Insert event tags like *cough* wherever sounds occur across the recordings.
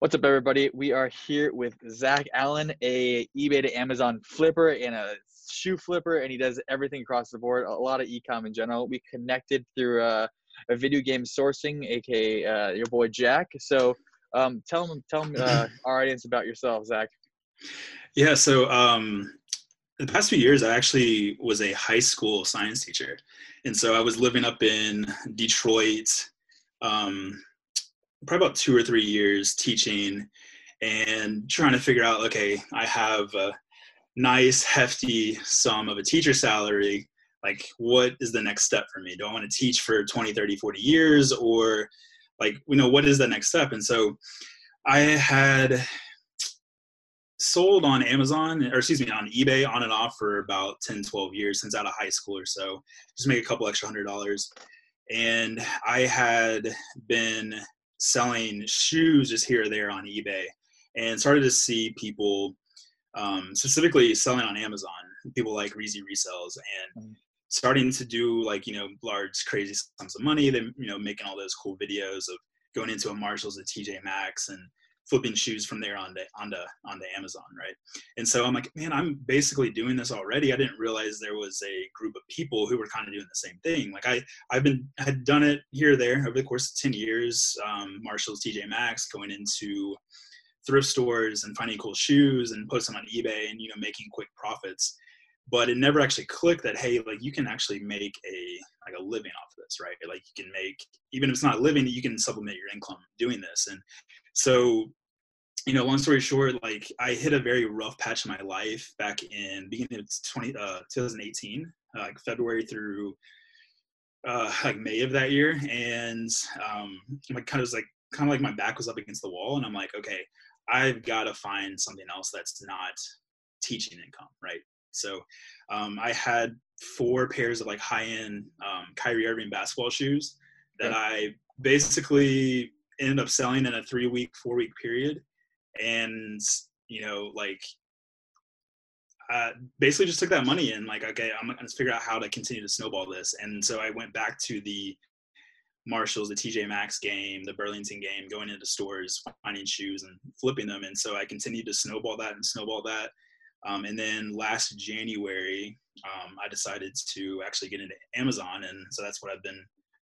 What's up, everybody? We are here with Zach Allen, a eBay to Amazon flipper and a shoe flipper, and he does everything across the board. A lot of ecom in general. We connected through uh, a video game sourcing, aka uh, your boy Jack. So, um, tell him, tell him, uh, *laughs* our audience about yourself, Zach. Yeah. So, um, the past few years, I actually was a high school science teacher, and so I was living up in Detroit. Um, probably about two or three years teaching and trying to figure out okay i have a nice hefty sum of a teacher salary. Like what is the next step for me? Do i want to teach for 20 30 40 years or like you know what is the next step? And so i had sold on amazon or excuse me on ebay on and off for about 10 12 years since out of high school or so. Just make a couple extra hundred dollars. And i had been selling shoes just here or there on eBay and started to see people um, specifically selling on Amazon, people like Reezy Resells and mm. starting to do like, you know, large crazy sums of money. Then, you know, making all those cool videos of going into a Marshalls, a TJ Maxx and flipping shoes from there onto onto onto Amazon, right? And so I'm like, man, I'm basically doing this already. I didn't realize there was a group of people who were kind of doing the same thing. Like I I've been had done it here or there over the course of ten years. Um, Marshalls, TJ Maxx, going into thrift stores and finding cool shoes and posting them on eBay and you know making quick profits. But it never actually clicked that hey, like you can actually make a like a living off of this, right? Like you can make even if it's not living, you can supplement your income doing this. And so you know, long story short, like I hit a very rough patch in my life back in beginning of 20, uh, 2018, uh, like February through uh, like May of that year. And um, like kind of like, kind of like my back was up against the wall. And I'm like, okay, I've got to find something else that's not teaching income. Right. So um, I had four pairs of like high end um, Kyrie Irving basketball shoes that I basically ended up selling in a three week, four week period and you know like uh, basically just took that money and like okay i'm gonna figure out how to continue to snowball this. And so i went back to the marshalls the tj maxx game the burlington game going into stores finding shoes and flipping them. And so i continued to snowball that and snowball that. Um, and then last january um, i decided to actually get into amazon. And so that's what i've been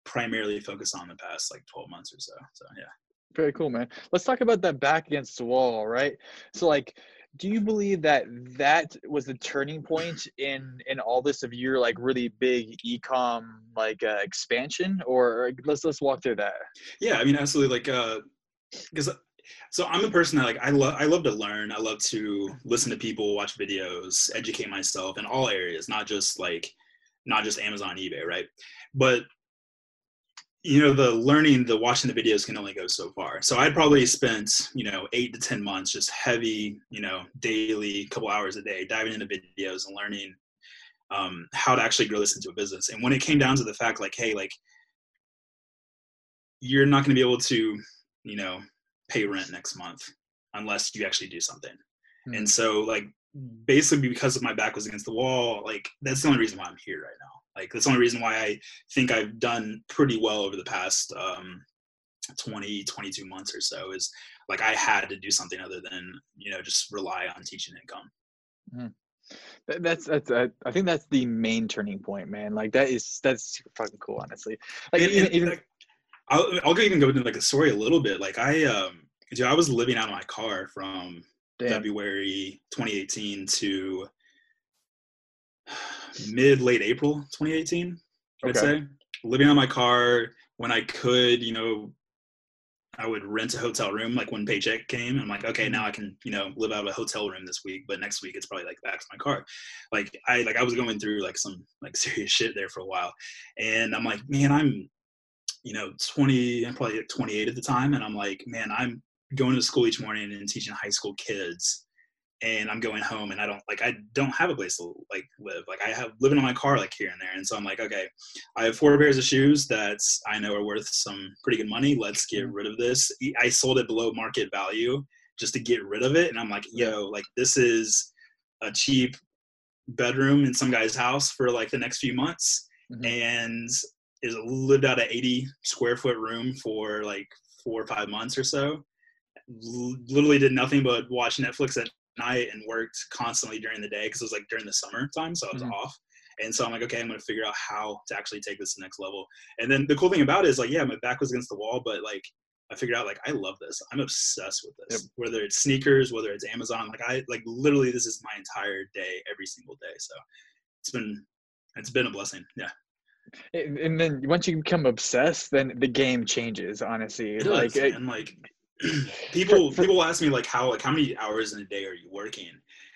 primarily focused on the past like 12 months or so. So yeah very cool, man. Let's talk about that back against the wall, right? So, like, do you believe that that was the turning point in in all this of your like really big ecom like uh, expansion, or let's let's walk through that. Yeah, I mean, absolutely. Like, uh, because so I'm a person that like I love I love to learn. I love to listen to people, watch videos, educate myself in all areas, not just like not just Amazon, eBay, right? But you know the learning the watching the videos can only go so far. So i'd probably spent you know eight to ten months just heavy you know daily couple hours a day diving into videos and learning um, how to actually grow this into a business. And when it came down to the fact like hey like you're not going to be able to you know pay rent next month unless you actually do something. Mm-hmm. and so like basically because of my back was against the wall like that's the only reason why i'm here right now like that's the only reason why I think I've done pretty well over the past um, 20, 22 months or so is like I had to do something other than, you know, just rely on teaching income. Mm-hmm. That's that's uh, I think that's the main turning point, man. Like that is that's super fucking cool, honestly. Like and, even, and, even like, I'll I'll go even go into like a story a little bit. Like I um, know, I was living out of my car from Damn. February 2018 to mid late April 2018. I'd say living on my car when I could, you know, I would rent a hotel room like when paycheck came. I'm like, okay, now I can, you know, live out of a hotel room this week, but next week it's probably like back to my car. Like I like I was going through like some like *laughs* serious shit there for a while. And I'm like, man, I'm, you know, 20, I'm probably 28 at the time. And I'm like, man, I'm going to school each morning and teaching high school kids and I'm going home and I don't like I don't have a place to like live. Like I have living in my car like here and there. And so I'm like, okay, I have four pairs of shoes that I know are worth some pretty good money. Let's get mm-hmm. rid of this. I sold it below market value just to get rid of it. And I'm like, yo, like this is a cheap bedroom in some guy's house for like the next few months. Mm-hmm. And is lived out a 80 square foot room for like four or five months or so literally did nothing but watch Netflix at night and worked constantly during the day because it was like during the summer time, so I was mm-hmm. off. And so I'm like, okay, I'm gonna figure out how to actually take this to the next level. And then the cool thing about it is like, yeah, my back was against the wall, but like I figured out like I love this. I'm obsessed with this. Yep. Whether it's sneakers, whether it's Amazon, like I like literally this is my entire day every single day. So it's been it's been a blessing. Yeah. And then once you become obsessed, then the game changes. Honestly, it like does. and like *clears throat* people for, for, people ask me like how like how many hours in a day are you working?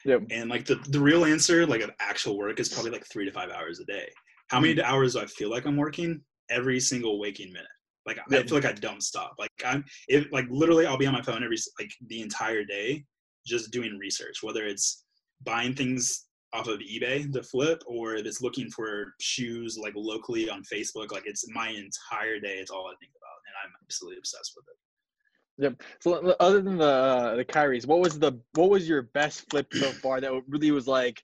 Yep. And like the the real answer like of actual work is probably like three to five hours a day. How many mm-hmm. hours do I feel like I'm working? Every single waking minute. Like yep. I feel like I don't stop. Like I'm if like literally I'll be on my phone every like the entire day just doing research, whether it's buying things off of eBay to flip or if it's looking for shoes like locally on Facebook, like it's my entire day, it's all I think about. And I'm absolutely obsessed with it. Yep. So other than the uh, the Kyries, what was the what was your best flip so far that really was like,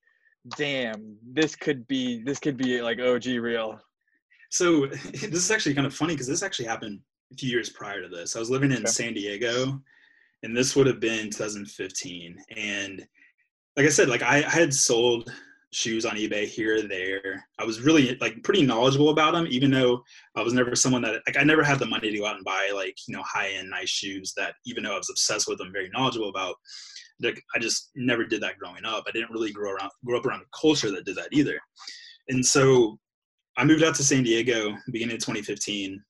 damn, this could be this could be like OG real. So *laughs* this is actually kind of funny because this actually happened a few years prior to this. I was living in okay. San Diego, and this would have been 2015. And like I said, like I, I had sold shoes on eBay here or there. I was really like pretty knowledgeable about them, even though I was never someone that like I never had the money to go out and buy like you know high end nice shoes that even though I was obsessed with them, very knowledgeable about. Like I just never did that growing up. I didn't really grow around grow up around a culture that did that either. And so I moved out to San Diego beginning of 2015.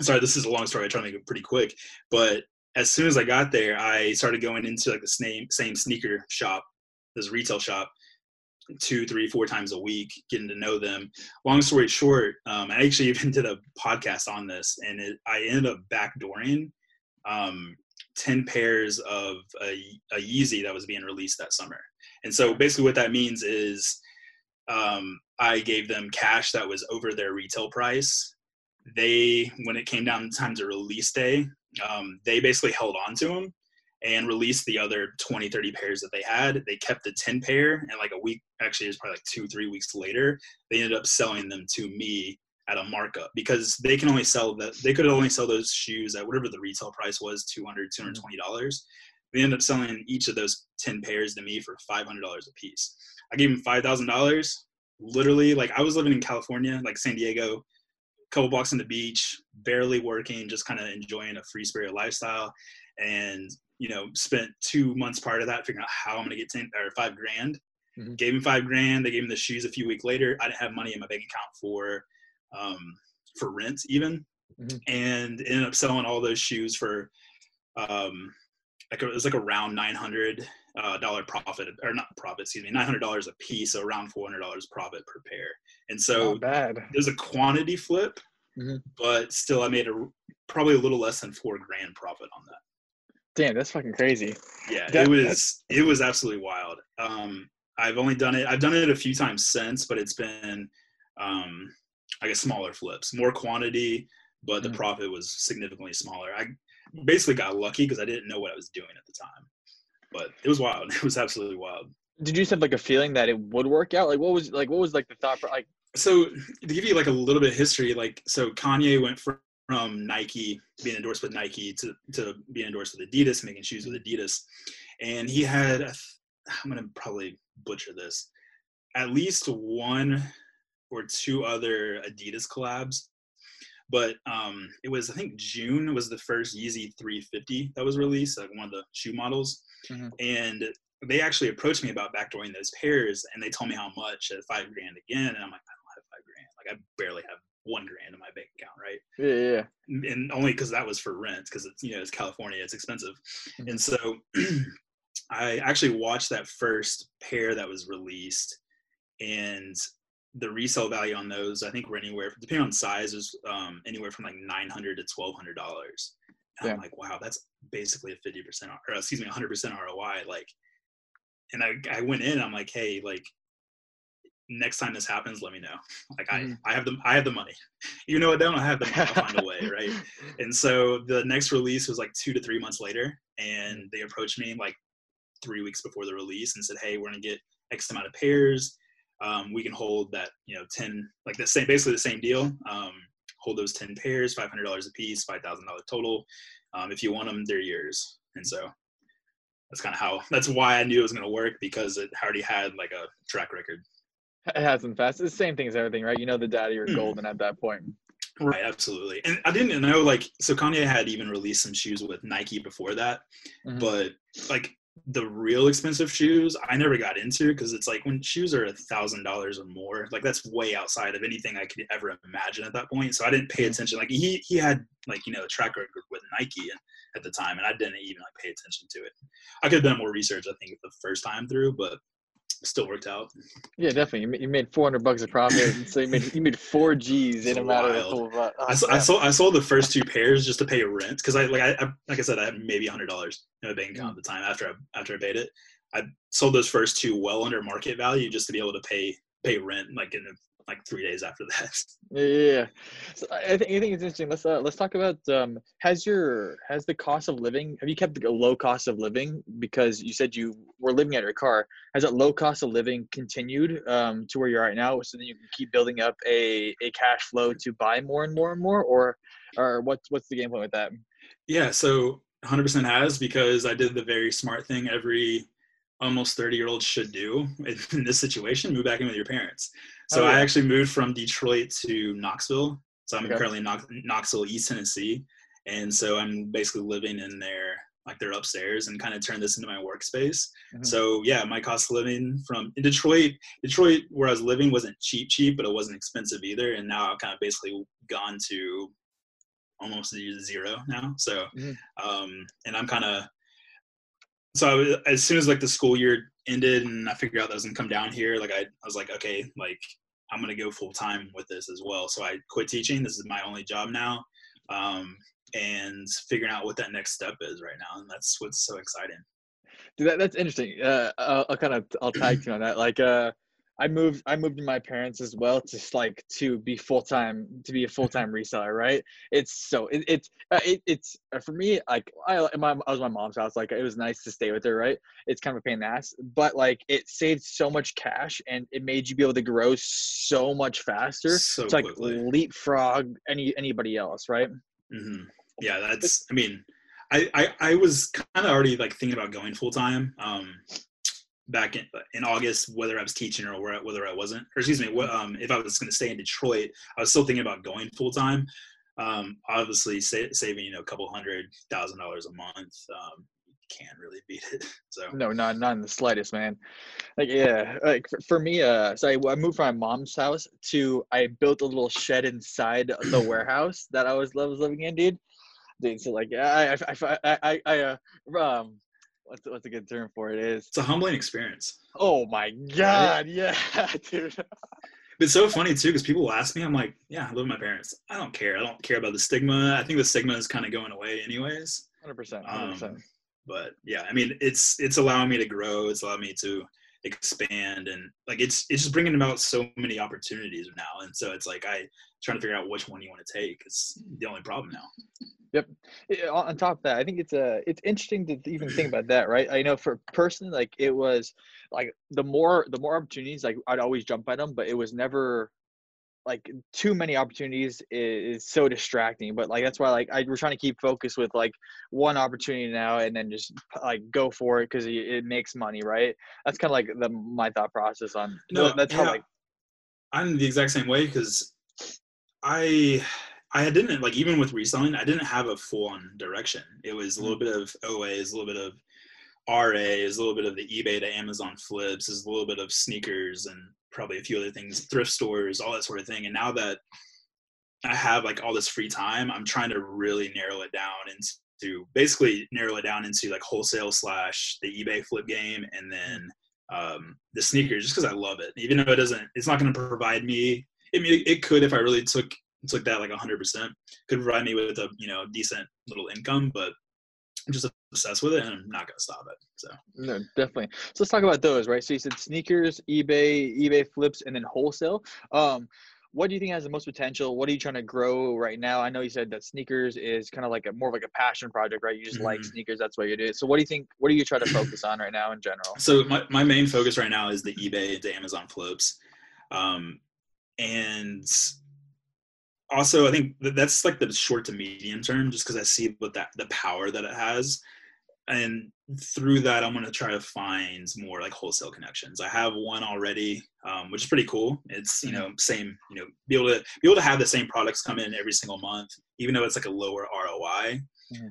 Sorry, this is a long story. I try to make it pretty quick, but as soon as I got there, I started going into like the same same sneaker shop, this retail shop, two, three, four times a week, getting to know them. Long story short, um, I actually *laughs* even did a podcast on this, and it, I ended up backdooring um, 10 pairs of a, a Yeezy that was being released that summer. And so basically, what that means is um, I gave them cash that was over their retail price. They, when it came down to time to release day, um, they basically held on to them and released the other 20, 30 pairs that they had. They kept the 10 pair, and like a week, actually, it was probably like two, three weeks later, they ended up selling them to me at a markup because they can only sell that they could only sell those shoes at whatever the retail price was 200 220 dollars. They ended up selling each of those 10 pairs to me for $500 a piece. I gave them $5000 literally like i was living in california like san diego couple blocks on the beach barely working just kind of enjoying a free spirit lifestyle. And you know, spent two months part of that figuring out how I'm going to get 10 or five grand. Mm-hmm. Gave him five grand. They gave him the shoes a few weeks later. I didn't have money in my bank account for, um, for rent even. Mm-hmm. And ended up selling all those shoes for, um, like it was like around 900 uh, dollar profit or not profit, excuse me, $900 a piece. So around $400 profit per pair. And so there's a quantity flip, mm-hmm. but still I made a probably a little less than four grand profit on that. Damn, that's fucking crazy. Yeah, that, it was it was absolutely wild. Um, I've only done it. I've done it a few times since, but it's been um, I guess smaller flips, more quantity, but the mm. profit was significantly smaller. I basically got lucky because I didn't know what I was doing at the time, but it was wild. *laughs* It was absolutely wild. Did you just have like a feeling that it would work out? Like, what was like what was like the thought? For, like, so to give you like a little bit of history, like so Kanye went from from Nike, being endorsed with Nike, to, to being endorsed with Adidas, making shoes with Adidas. And he had, I'm going to probably butcher this, at least one or two other Adidas collabs. But um, it was, I think June was the first Yeezy 350 that was released, like one of the shoe models. Mm-hmm. And they actually approached me about backdooring those pairs and they told me how much at five grand again. And I'm like, I don't have five grand. Like I barely have one grand in my bank account, right? Yeah, yeah. And only because that was for rent, because it's you know it's California, it's expensive, mm-hmm. and so *clears throat* I actually watched that first pair that was released, and the resale value on those I think were anywhere depending on size was um, anywhere from like nine hundred to twelve hundred dollars. Yeah. I'm like, wow, that's basically a fifty percent or excuse me, hundred percent ROI. Like, and I I went in, I'm like, hey, like next time this happens, let me know. Like mm-hmm. I, I have the, I have the money. You know, I don't have the money. I'll find a way, right? *laughs* And so the next release was like two to three months later, and they approached me like three weeks before the release and said, "Hey, we're gonna get X amount of pairs. Um, we can hold that, you know, ten like the same, basically the same deal. Um, hold those ten pairs, five hundred dollars a piece, five thousand dollars total. Um, if you want them, they're yours." and so that's kind of how that's why I knew it was going to work because it already had like a track record. It hasn't fast. It's the same thing as everything, right? You know the data, you're mm. golden at that point. Right, absolutely. And I didn't know like so Kanye had even released some shoes with Nike before that, mm-hmm. but like the real expensive shoes I never got into because it's like when shoes are a thousand dollars or more, like that's way outside of anything I could ever imagine at that point. So I didn't pay mm-hmm. attention. Like he he had like you know a track record with Nike and at the time, and I didn't even like pay attention to it. I could have done more research, I think, the first time through, but still worked out. Yeah, definitely. You made 400 bucks of profit, so you made you made four G's in a matter wild. of. Uh, I, I sold I sold the first two pairs just to pay rent because I like I, I, like I said I had maybe hundred dollars in my bank account at the time after I after I paid it. I sold those first two well under market value just to be able to pay pay rent like in like three days after that. *laughs* Yeah, so I think I think it's interesting. Let's uh, let's talk about um, has your has the cost of living have you kept a low cost of living because you said you were living at your car has that low cost of living continued um, to where you're at now so then you can keep building up a, a cash flow to buy more and more and more or or what's what's the game plan with that? Yeah, so 100% has because I did the very smart thing every almost 30 year olds should do *laughs* in this situation move back in with your parents so oh, yeah. i actually moved from detroit to knoxville so i'm okay. currently in knoxville east tennessee and so i'm basically living in their like they're upstairs and kind of turn this into my workspace mm-hmm. so yeah my cost of living from in detroit detroit where i was living wasn't cheap cheap but it wasn't expensive either and now i've kind of basically gone to almost zero now so mm-hmm. um and i'm kind of so was, as soon as like the school year ended and I figured out that I was gonna come down here, like I, I was like, okay, like I'm gonna go full time with this as well. So I quit teaching. This is my only job now, um, and figuring out what that next step is right now, and that's what's so exciting. Dude, that, that's interesting. Uh, I'll, I'll kind of I'll tag you on that. Like, uh, I moved I moved to my parents as well to like to be full time to be a full time reseller, right? It's so it, it's uh, it, it's uh, for me like I my I was my mom's house like it was nice to stay with her, right? It's kind of a pain in the ass, but like it saved so much cash and it made you be able to grow so much faster so to like quickly. leapfrog any anybody else, right? Mm-hmm. Yeah, that's I mean. I, I, I was kind of already like thinking about going full time. Um, back in, in August, whether I was teaching or whether I wasn't, or excuse me, um, if I was going to stay in Detroit, I was still thinking about going full time. Um, obviously, sa- saving you know a couple hundred thousand dollars a month, um, can't really beat it. *laughs* So no, not not in the slightest, man. Like yeah, like for, for me, uh, so I, I, moved from my mom's house to I built a little shed inside the *clears throat* warehouse that I was, I was living in, dude. Dude, so like I I I I, I uh, um what's what's a good term for it? Is it's a humbling experience. Oh my god right? yeah *laughs* dude. It's so funny too because people will ask me i'm like yeah i live with my parents. I don't care. I don't care about the stigma. I think the stigma is kind of going away anyways. 100%, 100%. Um, but yeah i mean it's it's allowing me to grow. It's allowing me to expand and like it's it's just bringing about so many opportunities now. And so it's like i trying to figure out which one you want to take it's the only problem now Yep. On top of that, I think it's a uh, it's interesting to even think about that, right? I know for personally, like it was like the more the more opportunities, like I'd always jump at them, but it was never like too many opportunities is, is so distracting. But like that's why like I we're trying to keep focus with like one opportunity now, and then just like go for it because it, it, makes money, right? That's kind of like the my thought process on. No, that's yeah, how like I'm the exact same way because I I didn't like even with reselling, I didn't have a full on direction. It was a little mm. bit of OA, OAs, a little bit of RA, is a little bit of the eBay to Amazon flips, is a little bit of sneakers and probably a few other things, thrift stores, all that sort of thing. And now that I have like all this free time, I'm trying to really narrow it down into basically narrow it down into like wholesale slash the eBay flip game and then um, the sneakers just because I love it. Even though it doesn't, it's not going to provide me. I mean, it could if I really took took that like 100%. Could provide me with a you know decent little income, but I'm just obsessed with it, and I'm not gonna stop it. So no, definitely. So let's talk about those, right? So you said sneakers, eBay, eBay flips, and then wholesale. Um, what do you think has the most potential? What are you trying to grow right now? I know you said that sneakers is kind of like a more of like a passion project, right? You just mm-hmm. like sneakers, that's what you do. It. So what do you think? What are you trying to focus on right now in general? So my, my main focus right now is the eBay to Amazon flips, um, and also I think that's like the short to medium term, just because I see what that the power that it has. and through that, I'm going to try to find more like wholesale connections. I have one already, um, which is pretty cool. It's you know same you know be able to be able to have the same products come in every single month, even though it's like a lower ROI. Mm-hmm.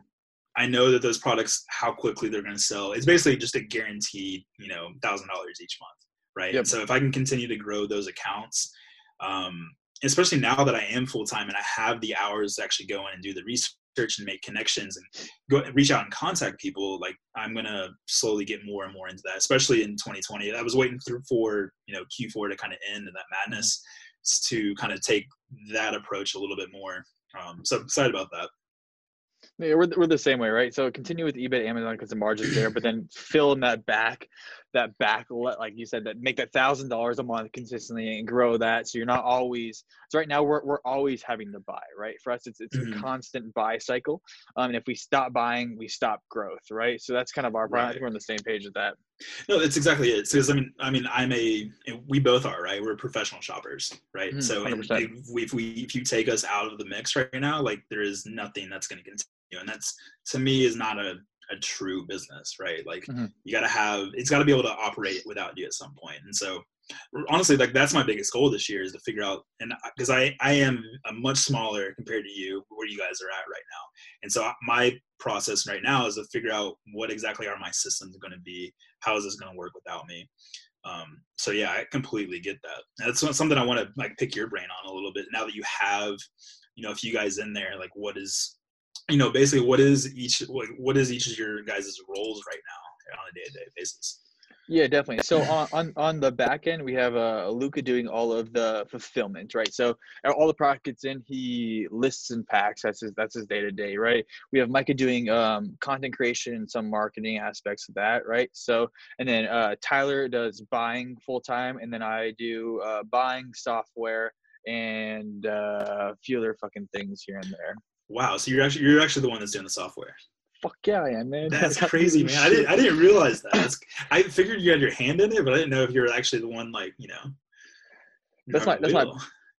I know that those products how quickly they're going to sell. It's basically just a guaranteed you know thousand dollars each month, right? Yep. So if I can continue to grow those accounts, um, especially now that I am full time and I have the hours to actually go in and do the research and make connections and go reach out and contact people like i'm gonna slowly get more and more into that especially in 2020 i was waiting through for you know q4 to kind of end and that madness mm-hmm. to kind of take that approach a little bit more um, so i'm excited about that yeah, we're, we're the same way, right? So continue with eBay, Amazon because the margin's there, but then fill in that back, that back, like you said, that make that thousand dollars a month consistently and grow that. So you're not always. So right now we're we're always having to buy, right? For us, it's it's mm-hmm. a constant buy cycle. Um, and if we stop buying, we stop growth, right? So that's kind of our. Right. I think we're on the same page with that. No, that's exactly it. Because I mean, I mean, I'm a. We both are, right? We're professional shoppers, right? Mm, so if if we if you take us out of the mix right now, like there is nothing that's going to continue and that's to me is not a, a true business right? Like mm-hmm. you got to have it's got to be able to operate without you at some point. and so honestly like that's my biggest goal this year is to figure out and because i i am a much smaller compared to you where you guys are at right now. And so my process right now is to figure out what exactly are my systems going to be? How is this going to work without me? Um, so yeah i completely get that. That's something i want to like pick your brain on a little bit. Now that you have you know a few guys in there like what is you know, basically what is each what, what is each of your guys' roles right now on a day-to-day basis? Yeah, definitely. So on, on, on the back end, we have uh, Luca doing all of the fulfillment, right? So all the product gets in, he lists and packs. That's his that's his day to day, right? We have Micah doing um, content creation and some marketing aspects of that, right? So and then uh, Tyler does buying full time, and then I do uh, buying software and uh, a few other fucking things here and there. Wow, so you're actually you're actually the one that's doing the software. Fuck yeah, I am, man. *laughs* That's crazy, man. I didn't I didn't realize that. That's, I figured you had your hand in it, but I didn't know if you were actually the one, like you know. That's my that's my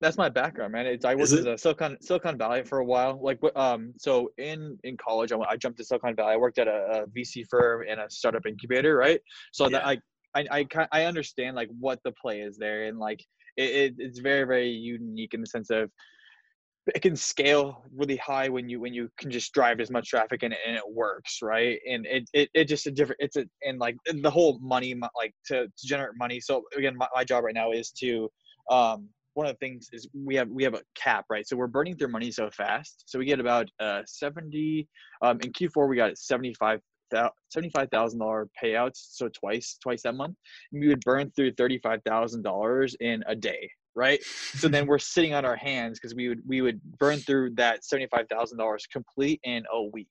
that's my background, man. It's I worked in Silicon Silicon Valley for a while. Like, um, so in in college, I, I jumped to Silicon Valley. I worked at a, a VC firm and a startup incubator, right? So yeah. that I I I I understand like what the play is there, and like it, it, it's very very unique in the sense of it can scale really high when you when you can just drive as much traffic and, and it works right? And it, it it just a different it's a and like the whole money like to, to generate money. So again my, my job right now is to um one of the things is we have we have a cap right? So we're burning through money so fast. So we get about uh 70 um in q4 we got 75 $75,000 payouts, so twice, twice that month. we would burn through $35,000 in a day right? So then we're *laughs* sitting on our hands because we would we would burn through that seventy five thousand dollars complete in a week.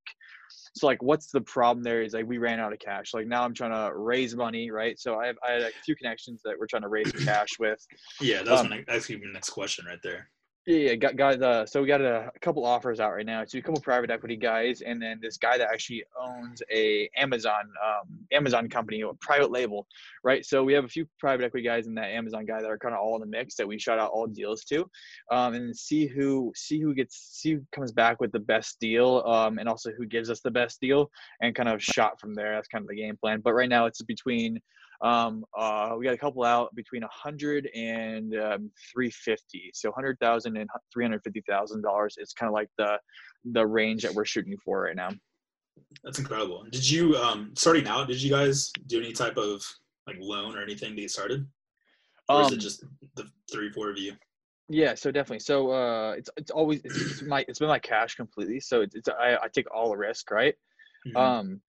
So like, what's the problem there? Is like we ran out of cash. Like now I'm trying to raise money, right? So I have I had a few connections that we're trying to raise cash with. Yeah, that's um, my even the next question right there. Yeah, got got uh, so we got a, couple offers out right now. So a couple private equity guys, and then this guy that actually owns a Amazon um, Amazon company, a private label, right? So we have a few private equity guys and that Amazon guy that are kind of all in the mix that we shot out all deals to, um, and see who see who gets see who comes back with the best deal, um, and also who gives us the best deal, and kind of shot from there. That's kind of the game plan. But right now it's between um, uh, we got a couple out between 100 and um, 350. So 100,000 and 350,000 dollars. It's kind of like the the range that we're shooting for right now. That's incredible. Did you um, starting out? Did you guys do any type of like loan or anything to get started, or um, is it um, just the three four of you? Yeah, so definitely. So uh, it's it's always it's, it's my it's been my cash completely. So it's, it's I, I take all the risk, right? Mm-hmm. Um,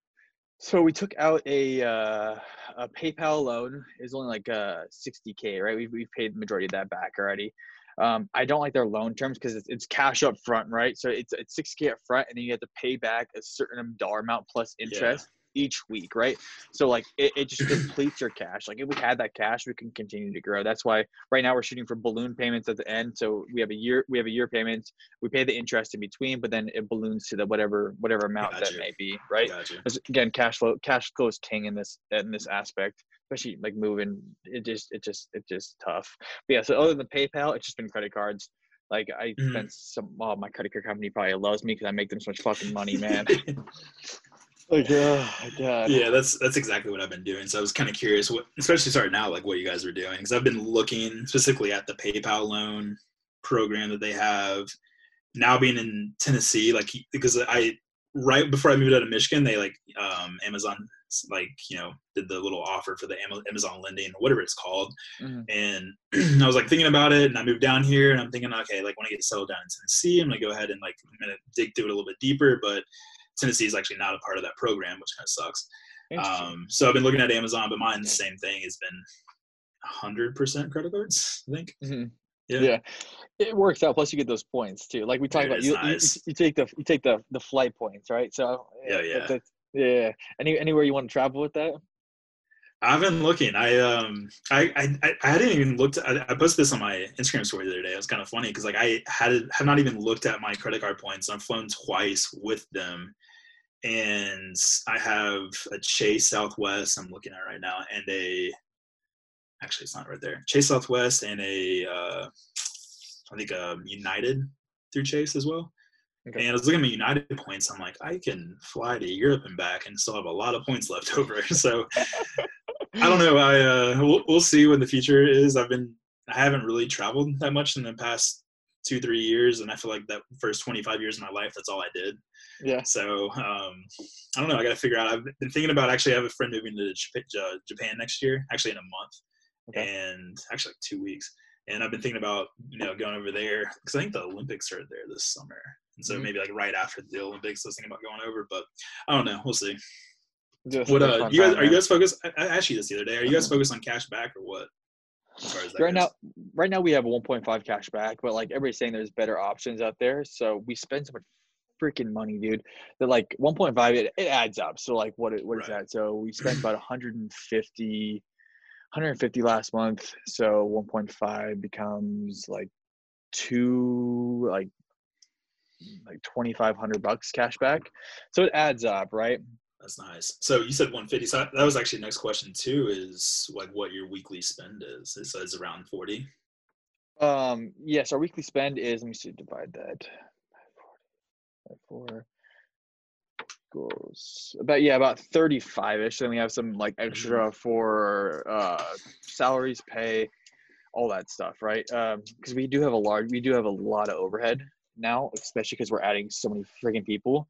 so we took out a uh, a PayPal loan. It's only like uh 60k, right? We've we've paid the majority of that back already. Um, I don't like their loan terms because it's, it's cash up front, right? So it's it's 6k up front, and then you have to pay back a certain dollar amount plus interest each week, right? So like it, it just depletes your cash. Like if we had that cash, we can continue to grow. That's why right now we're shooting for balloon payments at the end. So we have a year we have a year payment. We pay the interest in between, but then it balloons to the whatever whatever amount that may be, right? Again, cash flow cash flow is king in this in this aspect. Especially like moving, it just it just it just tough. But yeah, so other than PayPal, it's just been credit cards. Like I mm-hmm. spent some. Oh, my credit card company probably loves me because I make them so much fucking money, *laughs* man. Like, oh god. Yeah, that's that's exactly what I've been doing. So I was kind of curious, what, especially starting out, like what you guys were doing, because I've been looking specifically at the PayPal loan program that they have. Now being in Tennessee, like because I right before I moved out of Michigan, they like um, Amazon like you know did the little offer for the Amazon lending or whatever it's called, mm-hmm. and *clears throat* I was like thinking about it, and I moved down here, and I'm thinking, okay, like when I get settled down in Tennessee, I'm gonna go ahead and like I'm gonna dig through it a little bit deeper, but Tennessee is actually not a part of that program, which kind of sucks. Um, so I've been looking at Amazon, but mine the same thing has been 100% credit cards. I think. Mm-hmm. Yeah. yeah. it works out. Plus, you get those points too. Like we talked about, you, nice. you, you, take the you take the the flight points, right? So yeah, yeah, yeah. Any anywhere you want to travel with that? I've been looking. I um I I, I hadn't even looked. I, I posted this on my Instagram story the other day. It was kind of funny because like I had have not even looked at my credit card points. I've flown twice with them, and I have a Chase Southwest. I'm looking at right now, and a actually it's not right there. Chase Southwest and a uh, I think a um, United through Chase as well. Okay. And I was looking at my United points. I'm like, I can fly to Europe and back and still have a lot of points left *laughs* over. So I don't know. I uh, we'll, we'll see what the future is. I've been I haven't really traveled that much in the past two three years, and I feel like that first 25 years of my life, that's all I did. Yeah. So um, I don't know. I got to figure out. I've been thinking about actually. I have a friend moving to Japan next year, actually in a month, okay. and actually like two weeks. And I've been thinking about you know going over there because I think the Olympics are there this summer, and so mm-hmm. maybe like right after the Olympics, I was thinking about going over. But I don't know. We'll see. Just what uh, you guys are you guys focused? I, I asked you this the other day. Are you guys focused on cash back or what? Right goes? now, right now we have a 1.5 cash back, but like everybody's saying, there's better options out there. So we spend so much freaking money, dude. That like 1.5, it, it adds up. So like, what what is right. that? So we spent about 150, 150 last month. So 1.5 becomes like two, like like 2,500 bucks cash back. So it adds up, right? That's nice. So you said 150. So that was actually next question too. Is like what your weekly spend is. It says around 40. Um. Yes, our weekly spend is. Let me see. Divide that by four. Goes about yeah about 35 ish. Then we have some like extra mm-hmm. for uh salaries, pay, all that stuff, right? Um, because we do have a large, we do have a lot of overhead now, especially because we're adding so many freaking people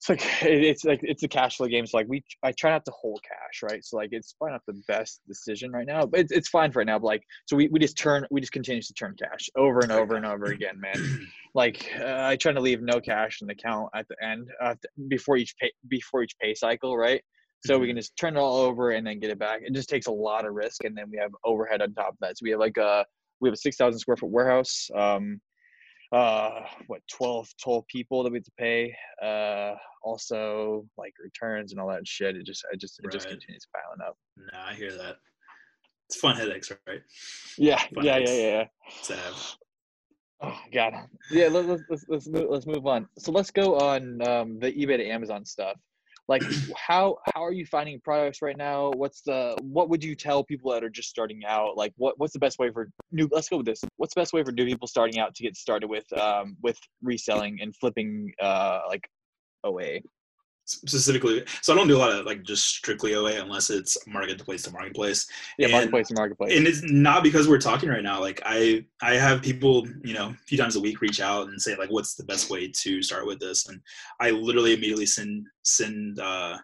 *laughs* it's like it's like it's a cash flow game. So like we, I try not to hold cash, right? So like it's probably not the best decision right now, but it's, it's fine for right now. But like so we, we just turn we just continue to turn cash over and over and over again, man. *clears throat* Like uh, I try to leave no cash in the account at the end uh, before each pay before each pay cycle, right? So we mm-hmm. can just turn it all over and then get it back. It just takes a lot of risk, and then we have overhead on top of that. So we have like a we have a six thousand square foot warehouse. Um, uh what 12 12 people that we have to pay uh also like returns and all that shit. It just i just it right. just continues piling up. No i hear that. It's fun headaches right? Yeah fun yeah, yeah yeah yeah. Oh god. Yeah let, us let's let's move, let's move on. So let's go on um the ebay to amazon stuff like how how are you finding products right now? What's the what would you tell people that are just starting out? Like what what's the best way for new let's go with this. What's the best way for new people starting out to get started with um with reselling and flipping uh like oa specifically so i don't do a lot of like just strictly oa unless it's marketplace to marketplace yeah and, marketplace to marketplace and it's not because we're talking right now like i i have people you know a few times a week reach out and say like what's the best way to start with this? And i literally immediately send send uh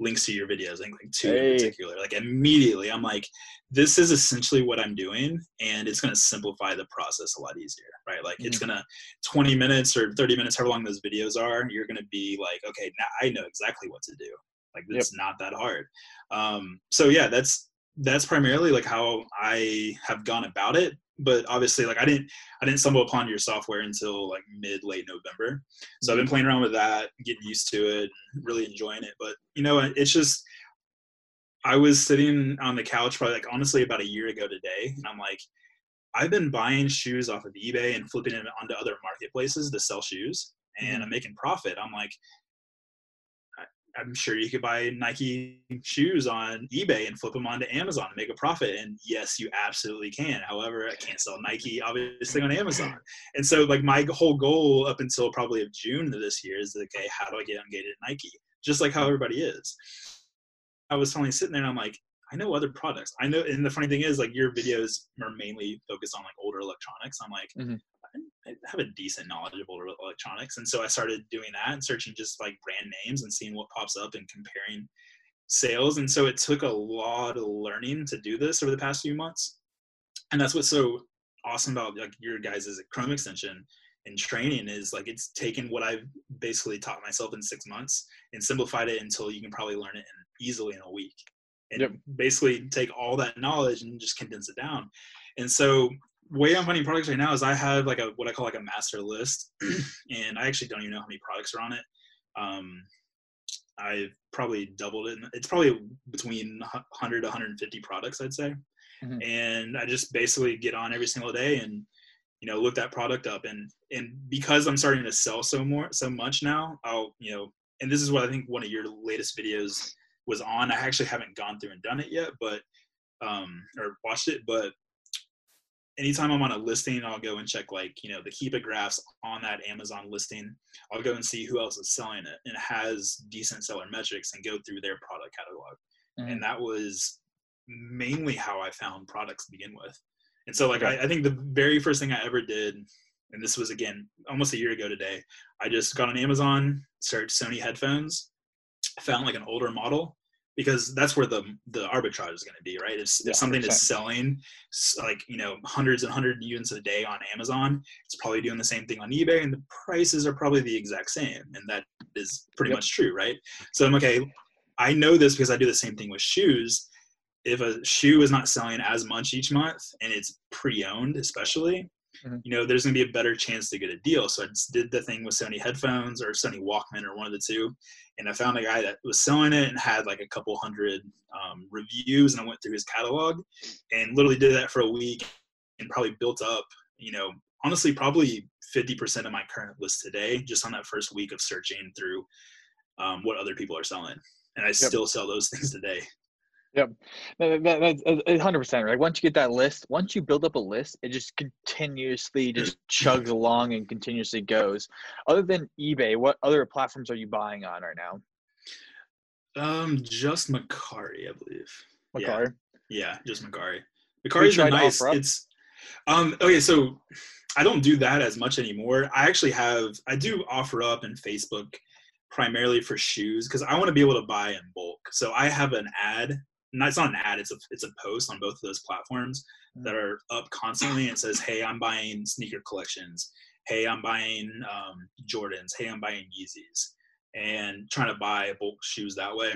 links to your videos like, like two hey. in particular like immediately i'm like this is essentially what i'm doing and it's going to simplify the process a lot easier right like mm-hmm. it's going to 20 minutes or 30 minutes however long those videos are you're going to be like okay now i know exactly what to do like it's yep. not that hard um, so yeah that's that's primarily like how i have gone about it but obviously like i didn't i didn't stumble upon your software until like mid late november so i've been mm-hmm. playing around with that getting used to it really enjoying it but you know it's just i was sitting on the couch probably like honestly about a year ago today and i'm like i've been buying shoes off of ebay and flipping them onto other marketplaces to sell shoes and mm-hmm. i'm making profit i'm like I'm sure you could buy Nike shoes on eBay and flip them onto Amazon and make a profit. And yes, you absolutely can. However, I can't sell Nike obviously on Amazon. *laughs* And so like my whole goal up until probably of June of this year is okay, how do I get ungated at Nike? just like how everybody is. I was finally sitting there and I'm like, I know other products. I know, and the funny thing is, like your videos are mainly focused on like older electronics. I'm like, Mhm. I have a decent knowledge of older electronics, and so I started doing that and searching just like brand names and seeing what pops up and comparing sales. And so it took a lot of learning to do this over the past few months, and that's what's so awesome about like your guys' Chrome extension and training is like it's taken what I've basically taught myself in six months and simplified it until you can probably learn it in, easily in a week and Yep. basically take all that knowledge and just condense it down. And so way I'm finding products right now is I have like a what I call like a master list, *clears throat* and I actually don't even know how many products are on it. Um, I've probably doubled it. It's probably between 100 to 150 products, I'd say. Mhm. And I just basically get on every single day and you know look that product up and and because I'm starting to sell so more so much now, I'll you know and this is what I think one of your latest videos was on. I actually haven't gone through and done it yet, but um or watched it, but anytime I'm on a listing, I'll go and check like, you know, the Keepa graphs on that Amazon listing. I'll go and see who else is selling it and has decent seller metrics and go through their product catalog. Mhm. And that was mainly how I found products to begin with. And so like Okay. I, I think the very first thing I ever did, and this was again almost a year ago today, I just got on Amazon, searched Sony headphones, found like an older model because that's where the the arbitrage is going to be, right? If, Yeah, something is selling like you know hundreds and hundred units a day on Amazon, it's probably doing the same thing on eBay, and the prices are probably the exact same, and that is pretty Yep. much true, right? So I'm okay. I know this because I do the same thing with shoes. If a shoe is not selling as much each month and it's pre-owned, especially, Mhm. you know, there's going to be a better chance to get a deal. So I just did the thing with Sony headphones or Sony Walkman or one of the two, and I found a guy that was selling it and had like a couple hundred um, reviews, and I went through his catalog and literally did that for a week and probably built up, you know, honestly, probably 50% of my current list today just on that first week of searching through um, what other people are selling. And I still sell those things today. That, that's a hundred percent right. Once you get that list, once you build up a list, it just continuously just chugs along and continuously goes. Other than eBay, what other platforms are you buying on right now? Um, just Mercari, I believe. Yeah. Mercari? Yeah, just Mercari. Mercari's tried nice. It's um okay, so I don't do that as much anymore. I actually have I do OfferUp in Facebook primarily for shoes because I want to be able to buy in bulk. So I have an ad. Not, it's not an ad. It's a it's a post on both of those platforms that are up constantly and says, "Hey, I'm buying sneaker collections. Hey, I'm buying um, Jordans. Hey, I'm buying Yeezys," and trying to buy bulk shoes that way.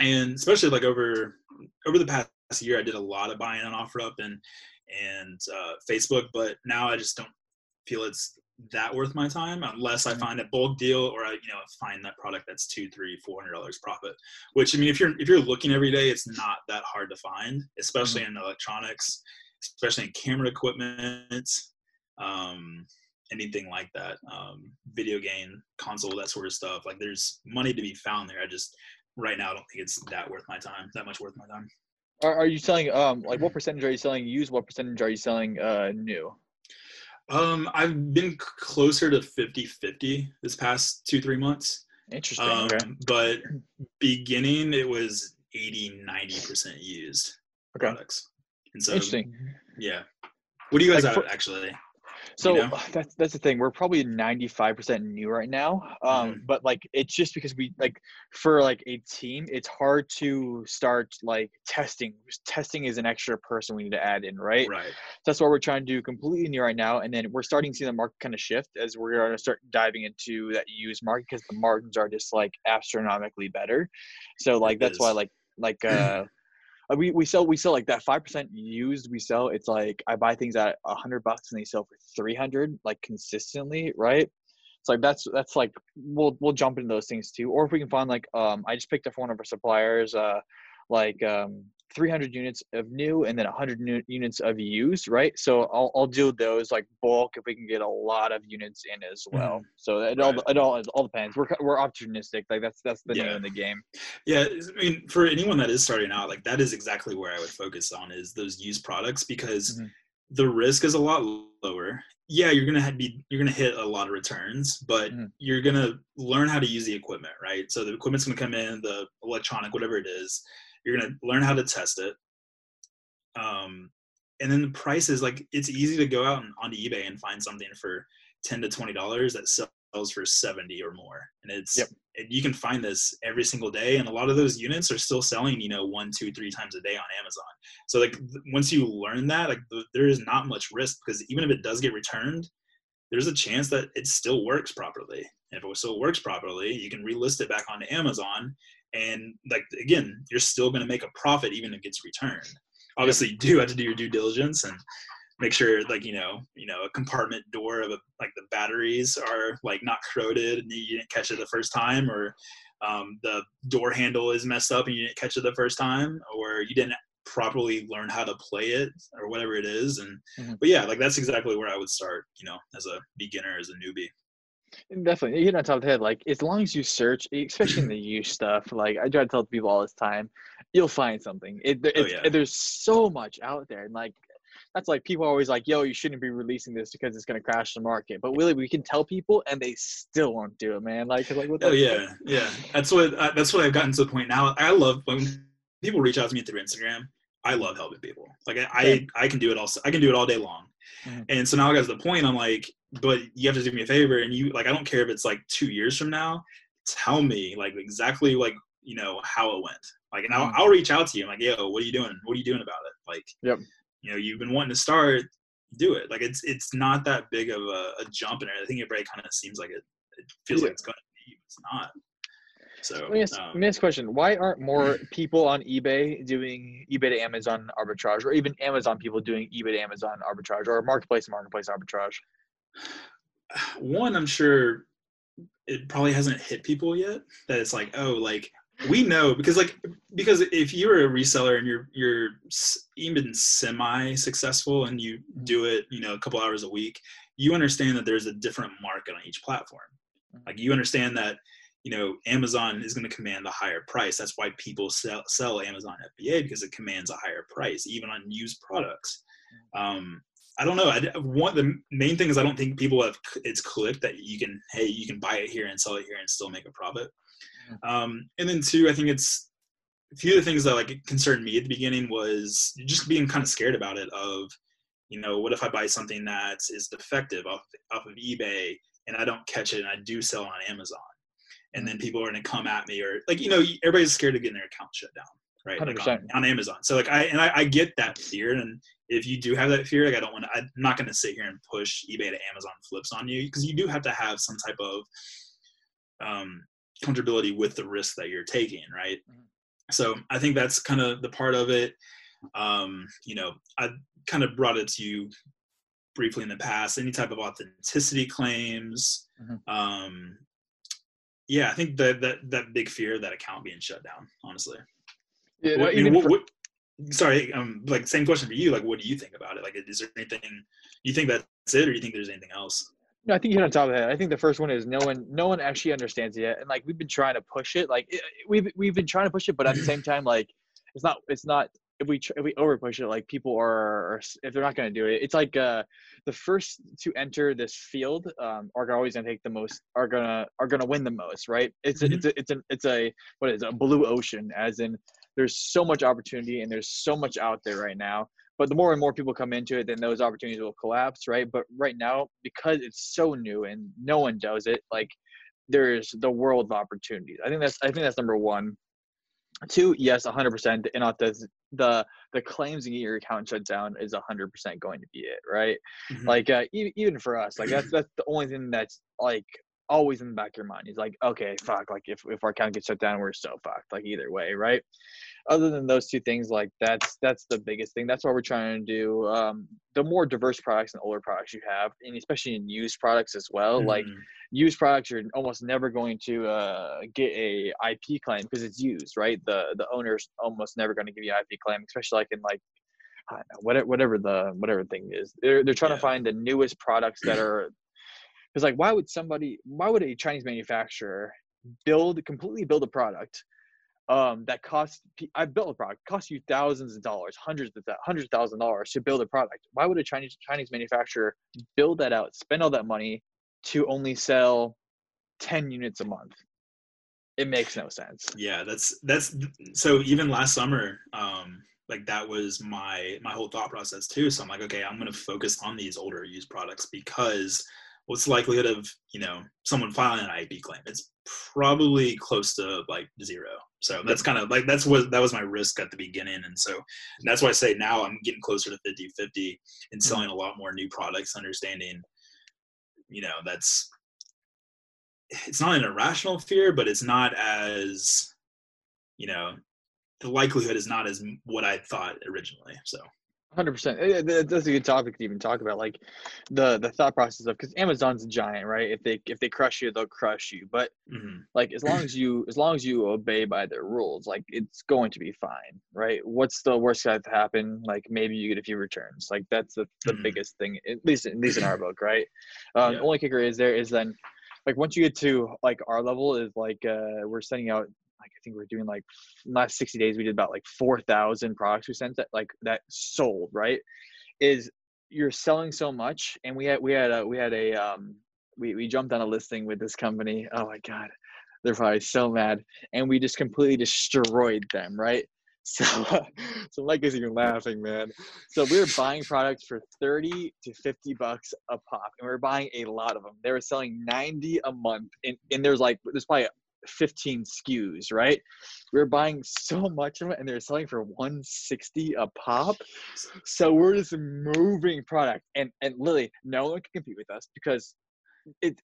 And especially like over over the past year, I did a lot of buying on OfferUp and and uh, Facebook, but now I just don't feel it's that worth my time unless I Mhm. find a bulk deal or I you know find that product that's two, three, four hundred dollars profit. Which I mean, if you're if you're looking every day, it's not that hard to find, especially in electronics, especially in camera equipment, um, anything like that, um, video game console, that sort of stuff. Like there's money to be found there. I just right now I don't think it's that worth my time, that much worth my time. Are, are you selling um like what percentage are you selling used? What percentage are you selling uh new? Um, I've been closer to 50 50 this past two, three months. Interesting. Um, okay. but beginning it was 80, 90% used Okay. products. And so, Interesting. yeah. What do you guys Like have for- actually? So know? that's that's the thing. We're probably ninety five percent new right now. Um, Mhm. but like it's just because we like for like a team, it's hard to start like testing. Testing is an extra person we need to add in, right? Right. That's what we're trying to do completely new right now. And then we're starting to see the market kind of shift as we're going to start diving into that used market because the margins are just like astronomically better. So like that's why like like *clears throat* uh uh, we, we sell we sell like that five percent used we sell it's like I buy things at a hundred bucks and they sell for three hundred like consistently right? It's like that's that's like we'll we'll jump into those things too or if we can find like um I just picked up one of our suppliers uh like um 300 units of new and then 100 nu- units of used right so I'll, I'll do those like bulk if we can get a lot of units in as well so it all Right. it all it all depends we're we're opportunistic like that's that's the name Yeah. of the game Yeah, I mean, for anyone that is starting out, like that is exactly where I would focus on is those used products because Mhm. the risk is a lot lower. Yeah, you're gonna be you're gonna hit a lot of returns, but Mhm. you're gonna learn how to use the equipment, right? So the equipment's gonna come in, the electronic, whatever it is. You're gonna learn how to test it. Um, and then the price is like it's easy to go out and onto eBay and find something for ten to twenty dollars that sells for seventy or more, and it's Yep. and you can find this every single day, and a lot of those units are still selling, you know, one, two, three times a day on Amazon. So like th- once you learn that, like th- there is not much risk because even if it does get returned, there's a chance that it still works properly. And if it still works properly, you can relist it back onto Amazon, and like again, you're still going to make a profit even if it gets returned. Obviously, you do have to do your due diligence and make sure like you know you know a compartment door of a, like the batteries are like not corroded and you didn't catch it the first time or um, the door handle is messed up and you didn't catch it the first time or you didn't properly learn how to play it or whatever it is and Mhm. but yeah like that's exactly where i would start you know as a beginner as a newbie Definitely, you hit on top of the head. Like as long as you search, especially in the *clears throat* use stuff, like I try to tell people all this time, you'll find something. It, Oh, yeah. There's so much out there, and like that's like people are always like, "Yo, you shouldn't be releasing this because it's gonna crash the market." But really, we can tell people, and they still won't do it, man. Like, like what the oh yeah yeah that's what uh, that's what i've gotten to the point now i love when people reach out to me through instagram i love helping people like i I, I can do it all i can do it all day long Mhm. and so now i got to the point i'm like but you have to do me a favor and you like i don't care if it's like two years from now tell me like exactly like you know how it went like and I'll, Mhm. I'll reach out to you i'm like yo what are you doing what are you doing about it like Yep. you know you've been wanting to start do it like it's it's not that big of a, a jump in it i think it everybody kind of seems like it it feels Yeah. like it's going to be it's not so Let me ask, um, let me ask a question. Why aren't more *laughs* people on eBay doing eBay to Amazon arbitrage, or even Amazon people doing eBay to Amazon arbitrage, or marketplace to marketplace arbitrage? *sighs* one i'm sure it probably hasn't hit people yet that it's like oh like we know because like because if you're a reseller and you're you're even semi successful and you do it you know a couple hours a week you understand that there's a different market on each platform like you understand that you know amazon is going to command a higher price. That's why people sell, sell amazon fba because it commands a higher price even on used products. Um, i don't know. I, one the main thing is i don't think people have it's clicked that you can hey you can buy it here and sell it here and still make a profit. Um, and then two i think it's a few of the things that like concerned me at the beginning was just being kind of scared about it of you know what if i buy something that is defective off, off of ebay and i don't catch it and i do sell on amazon and then people are going to come at me or like you know everybody's scared of getting their account shut down right like on, 100%. on amazon so like i and I, I get that fear and if you do have that fear like i don't want to i'm not going to sit here and push ebay to amazon flips on you because you do have to have some type of um comfortability with the risk that you're taking right Mhm. so i think that's kind of the part of it um you know i kind of brought it to you briefly in the past any type of authenticity claims Mhm. um yeah i think that that that big fear that account being shut down honestly Yeah, what, I mean, even what, for- what, sorry um like same question for you like what do you think about it like is there anything you think that's it or do you think there's anything else No, I think you hit on top of that. I think the first one is no one, no one actually understands it yet, and like we've been trying to push it. Like it, we've we've been trying to push it, but at the same time, like it's not it's not if we if we over push it, like people are, are if they're not going to do it, it's like uh the first to enter this field um are always going to take the most are gonna are gonna win the most, right? It's a, Mhm. it's a, it's a it's a what is it, a blue ocean, as in there's so much opportunity and there's so much out there right now but the more and more people come into it then those opportunities will collapse right but right now because it's so new and no one does it like there's the world of opportunities i think that's i think that's number one two yes 100% and not the the claims and get your account shut down is 100% going to be it right Mhm. like uh, e- even for us like that's that's the only thing that's like always in the back of your mind. He's like okay fuck like if, if our account gets shut down we're so fucked like either way right? Other than those two things like that's that's the biggest thing. That's what we're trying to do um, the more diverse products and older products you have and especially in used products as well like Mhm. used products you're almost never going to uh, get a ip claim because it's used right? The the owner's almost never going to give you ip claim especially like in like I don't know, whatever whatever the whatever thing is. They're, they're trying Yeah. to find the newest products that are because like why would somebody why would a chinese manufacturer build completely build a product um, that costs I built a product costs you thousands of dollars, hundreds of hundreds of thousands of dollars to build a product. Why would a Chinese Chinese manufacturer build that out, spend all that money to only sell 10 units a month? It makes no sense. Yeah, that's that's so even last summer, um, like that was my my whole thought process too. So I'm like, okay, I'm gonna focus on these older used products because what's the likelihood of you know someone filing an IP claim? It's probably close to like zero. So that's kind of like that's what that was my risk at the beginning, and so that's why I say now I'm getting closer to 50-50 and mm-hmm. selling a lot more new products, understanding, you know, that's it's not an irrational fear, but it's not as you know the likelihood is not as what I thought originally. So Hundred percent. That's a good topic to even talk about, like the the thought process of because Amazon's a giant, right? If they if they crush you, they'll crush you. But mm-hmm. like as long as you as long as you obey by their rules, like it's going to be fine, right? What's the worst that happen? Like maybe you get a few returns. Like that's the, the mm-hmm. biggest thing, at least at least in our book, right? Um, yeah. The only kicker is there is then like once you get to like our level is like uh, we're sending out like I think we are doing like last 60 days we did about like 4,000 products we sent that like that sold right? Is you're selling so much and we had we had a we had a um we we jumped on a listing with this company. Oh my god they're probably so mad. And we just completely destroyed them right? *laughs* So so Mike is even laughing man. So we were buying products for 30 to 50 bucks a pop and we are buying a lot of them they were selling 90 a month and, and there's like there's probably 15 SKUs, right? We are buying so much of it and they're selling for 160 a pop. So we're just moving product. And and Lily, no one can compete with us because it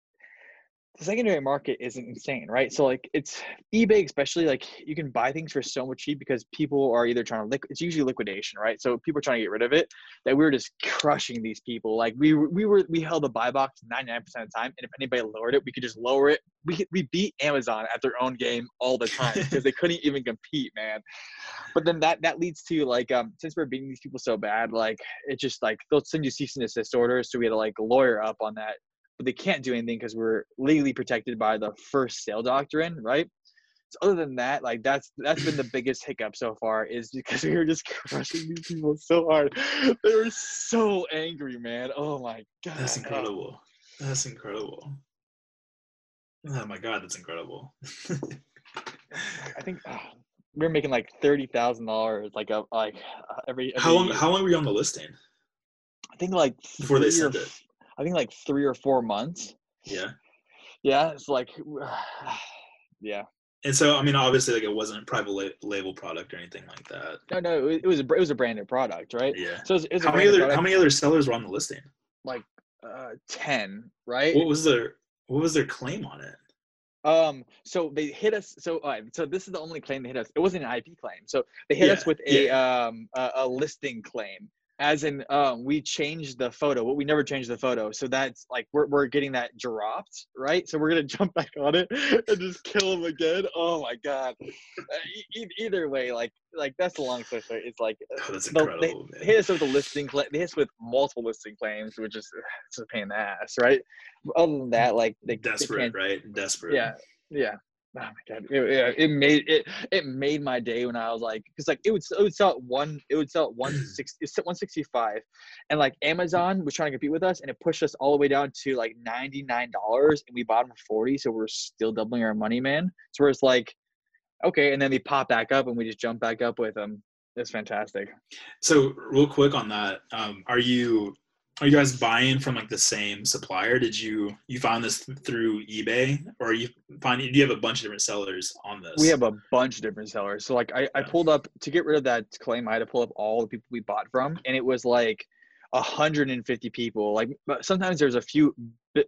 the secondary market is insane, right? So like it's eBay, especially like you can buy things for so much cheap because people are either trying to liquid. It's usually liquidation, right? So people are trying to get rid of it. That we were just crushing these people. Like we we were we held the buy box 99% of the time, and if anybody lowered it, we could just lower it. We we beat Amazon at their own game all the time because they couldn't even compete, man. But then that that leads to like um since we're beating these people so bad, like it just like they'll send you cease and desist orders, so we had to like lawyer up on that but they can't do anything because we're legally protected by the first sale doctrine, right? So other than that, like that's that's been the *laughs* biggest hiccup so far is because *laughs* we were just crushing these people so hard. They were so angry, man. Oh my god. That's incredible. That's incredible. Oh my god, that's incredible. I think oh, we are making like thirty thousand dollars, like a like uh, every, every. How long? How long were you on the listing? I think like before they sent it. I think like three or four months. Yeah. Yeah, it's like, *sighs* yeah. And so, I mean, obviously, like it wasn't a private label product or anything like that. No, no, it was a it was a branded product, right? Yeah. So it was, it was how many other product. how many other sellers were on the listing? Like uh, ten, right? What was their what was their claim on it? Um, so they hit us. So, uh, so this is the only claim they hit us. It wasn't an IP claim. So they hit yeah, us with a yeah. um a, a, listing claim, as in um, we changed the photo but we never changed the photo. So that's like we're, we're getting that dropped right? So we're gonna *laughs* jump back on it and just kill him again. Oh my god. E- either way like like that's the long story it's like oh, that's incredible, they, they hit us with a listing they hit us with multiple listing claims which is it's a pain in the ass right? Other than that like they desperate they right? Desperate. Yeah yeah oh my god it, *laughs* it, made it it made my day when i was like because like it would it would sell at one it would sell at 160 *clears throat* it's 165 and like amazon was trying to compete with us and it pushed us all the way down to like 99 dollars and we bought them for 40 so we're still doubling our money man. So it's like okay and then they pop back up and we just jump back up with them. It's fantastic. So real quick on that um, are you are you guys buying from like the same supplier? Did you you found this through ebay? Or you find do you have a bunch of different sellers on this? We have a bunch of different sellers. So like i, yeah. I pulled up to get rid of that claim i had to pull up all the people we bought from and it was like 150 people. Like but sometimes there's a few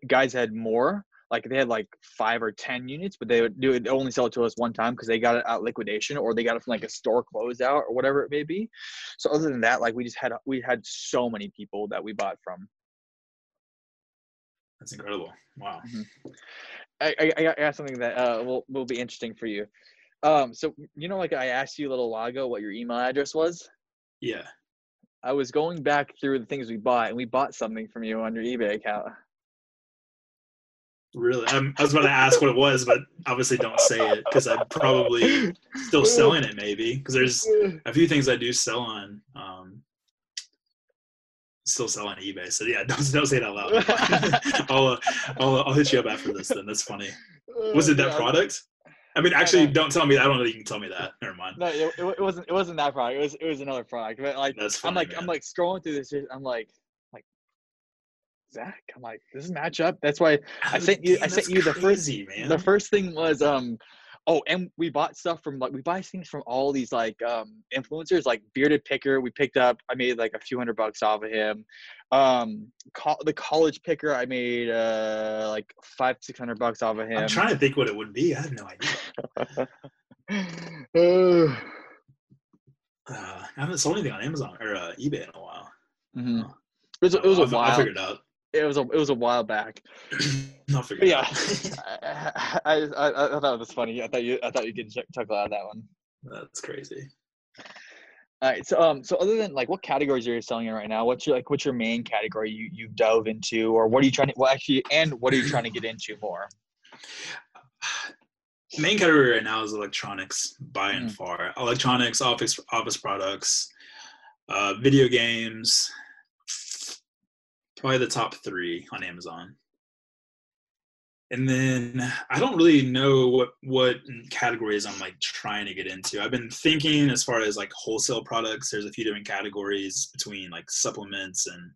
guys had more like they had like five or ten units, but they would do it only sell it to us one time because they got it at liquidation or they got it from like a store closeout or whatever it may be. So other than that, like we just had we had so many people that we bought from. That's incredible! Wow. Mm-hmm. I, I, I got something that uh, will will be interesting for you. Um, so you know, like I asked you a little while ago what your email address was. Yeah. I was going back through the things we bought, and we bought something from you on your eBay account. Really? Um, I was about to ask what it was, but obviously don't say it because I'm probably still selling it maybe because there's *laughs* a few things I do sell on. Um, still sell on eBay. So yeah, *laughs* don't, don't say it out loud. *laughs* I'll, uh, I'll, I'll hit you up after this then. That's funny. Was it that product? I mean, actually, don't tell me that. I don't know that you can tell me that. Never mind. No, it, it wasn't. It wasn't that product. It was. It was another product. But like, funny, I'm like, man. I'm like scrolling through this. I'm like, Zach. I'm like, does this match up? That's why I sent you. I sent you the first. man. The first thing was um, oh, and we bought stuff from like we buy things from all these like um influencers like Bearded Picker. We picked up. I made like a few hundred bucks off of him. Um, co- the College Picker. I made uh like five six hundred bucks off of him. I'm trying to think what it would be. I have no idea. *sighs* Uh, I haven't sold anything on Amazon or uh, eBay in a while. mhm. It was, it was a I'll, I figured it out. It was a it was a while back. I'll figure But it yeah. I, *laughs* I, I, I thought it was funny. I thought you I thought you could chuckle out of that one. That's crazy. All right. So um so other than like what categories are you selling in right now? What's your like what's your main category you you dove into, or what are you trying to well actually and what are you trying to get into more? *sighs* Main category right now is electronics by and Mm. far. Electronics, office office products, uh, video games. Probably the top three on Amazon. And then I don't really know what what categories I'm like trying to get into. I've been thinking as far as like wholesale products. There's a few different categories between like supplements and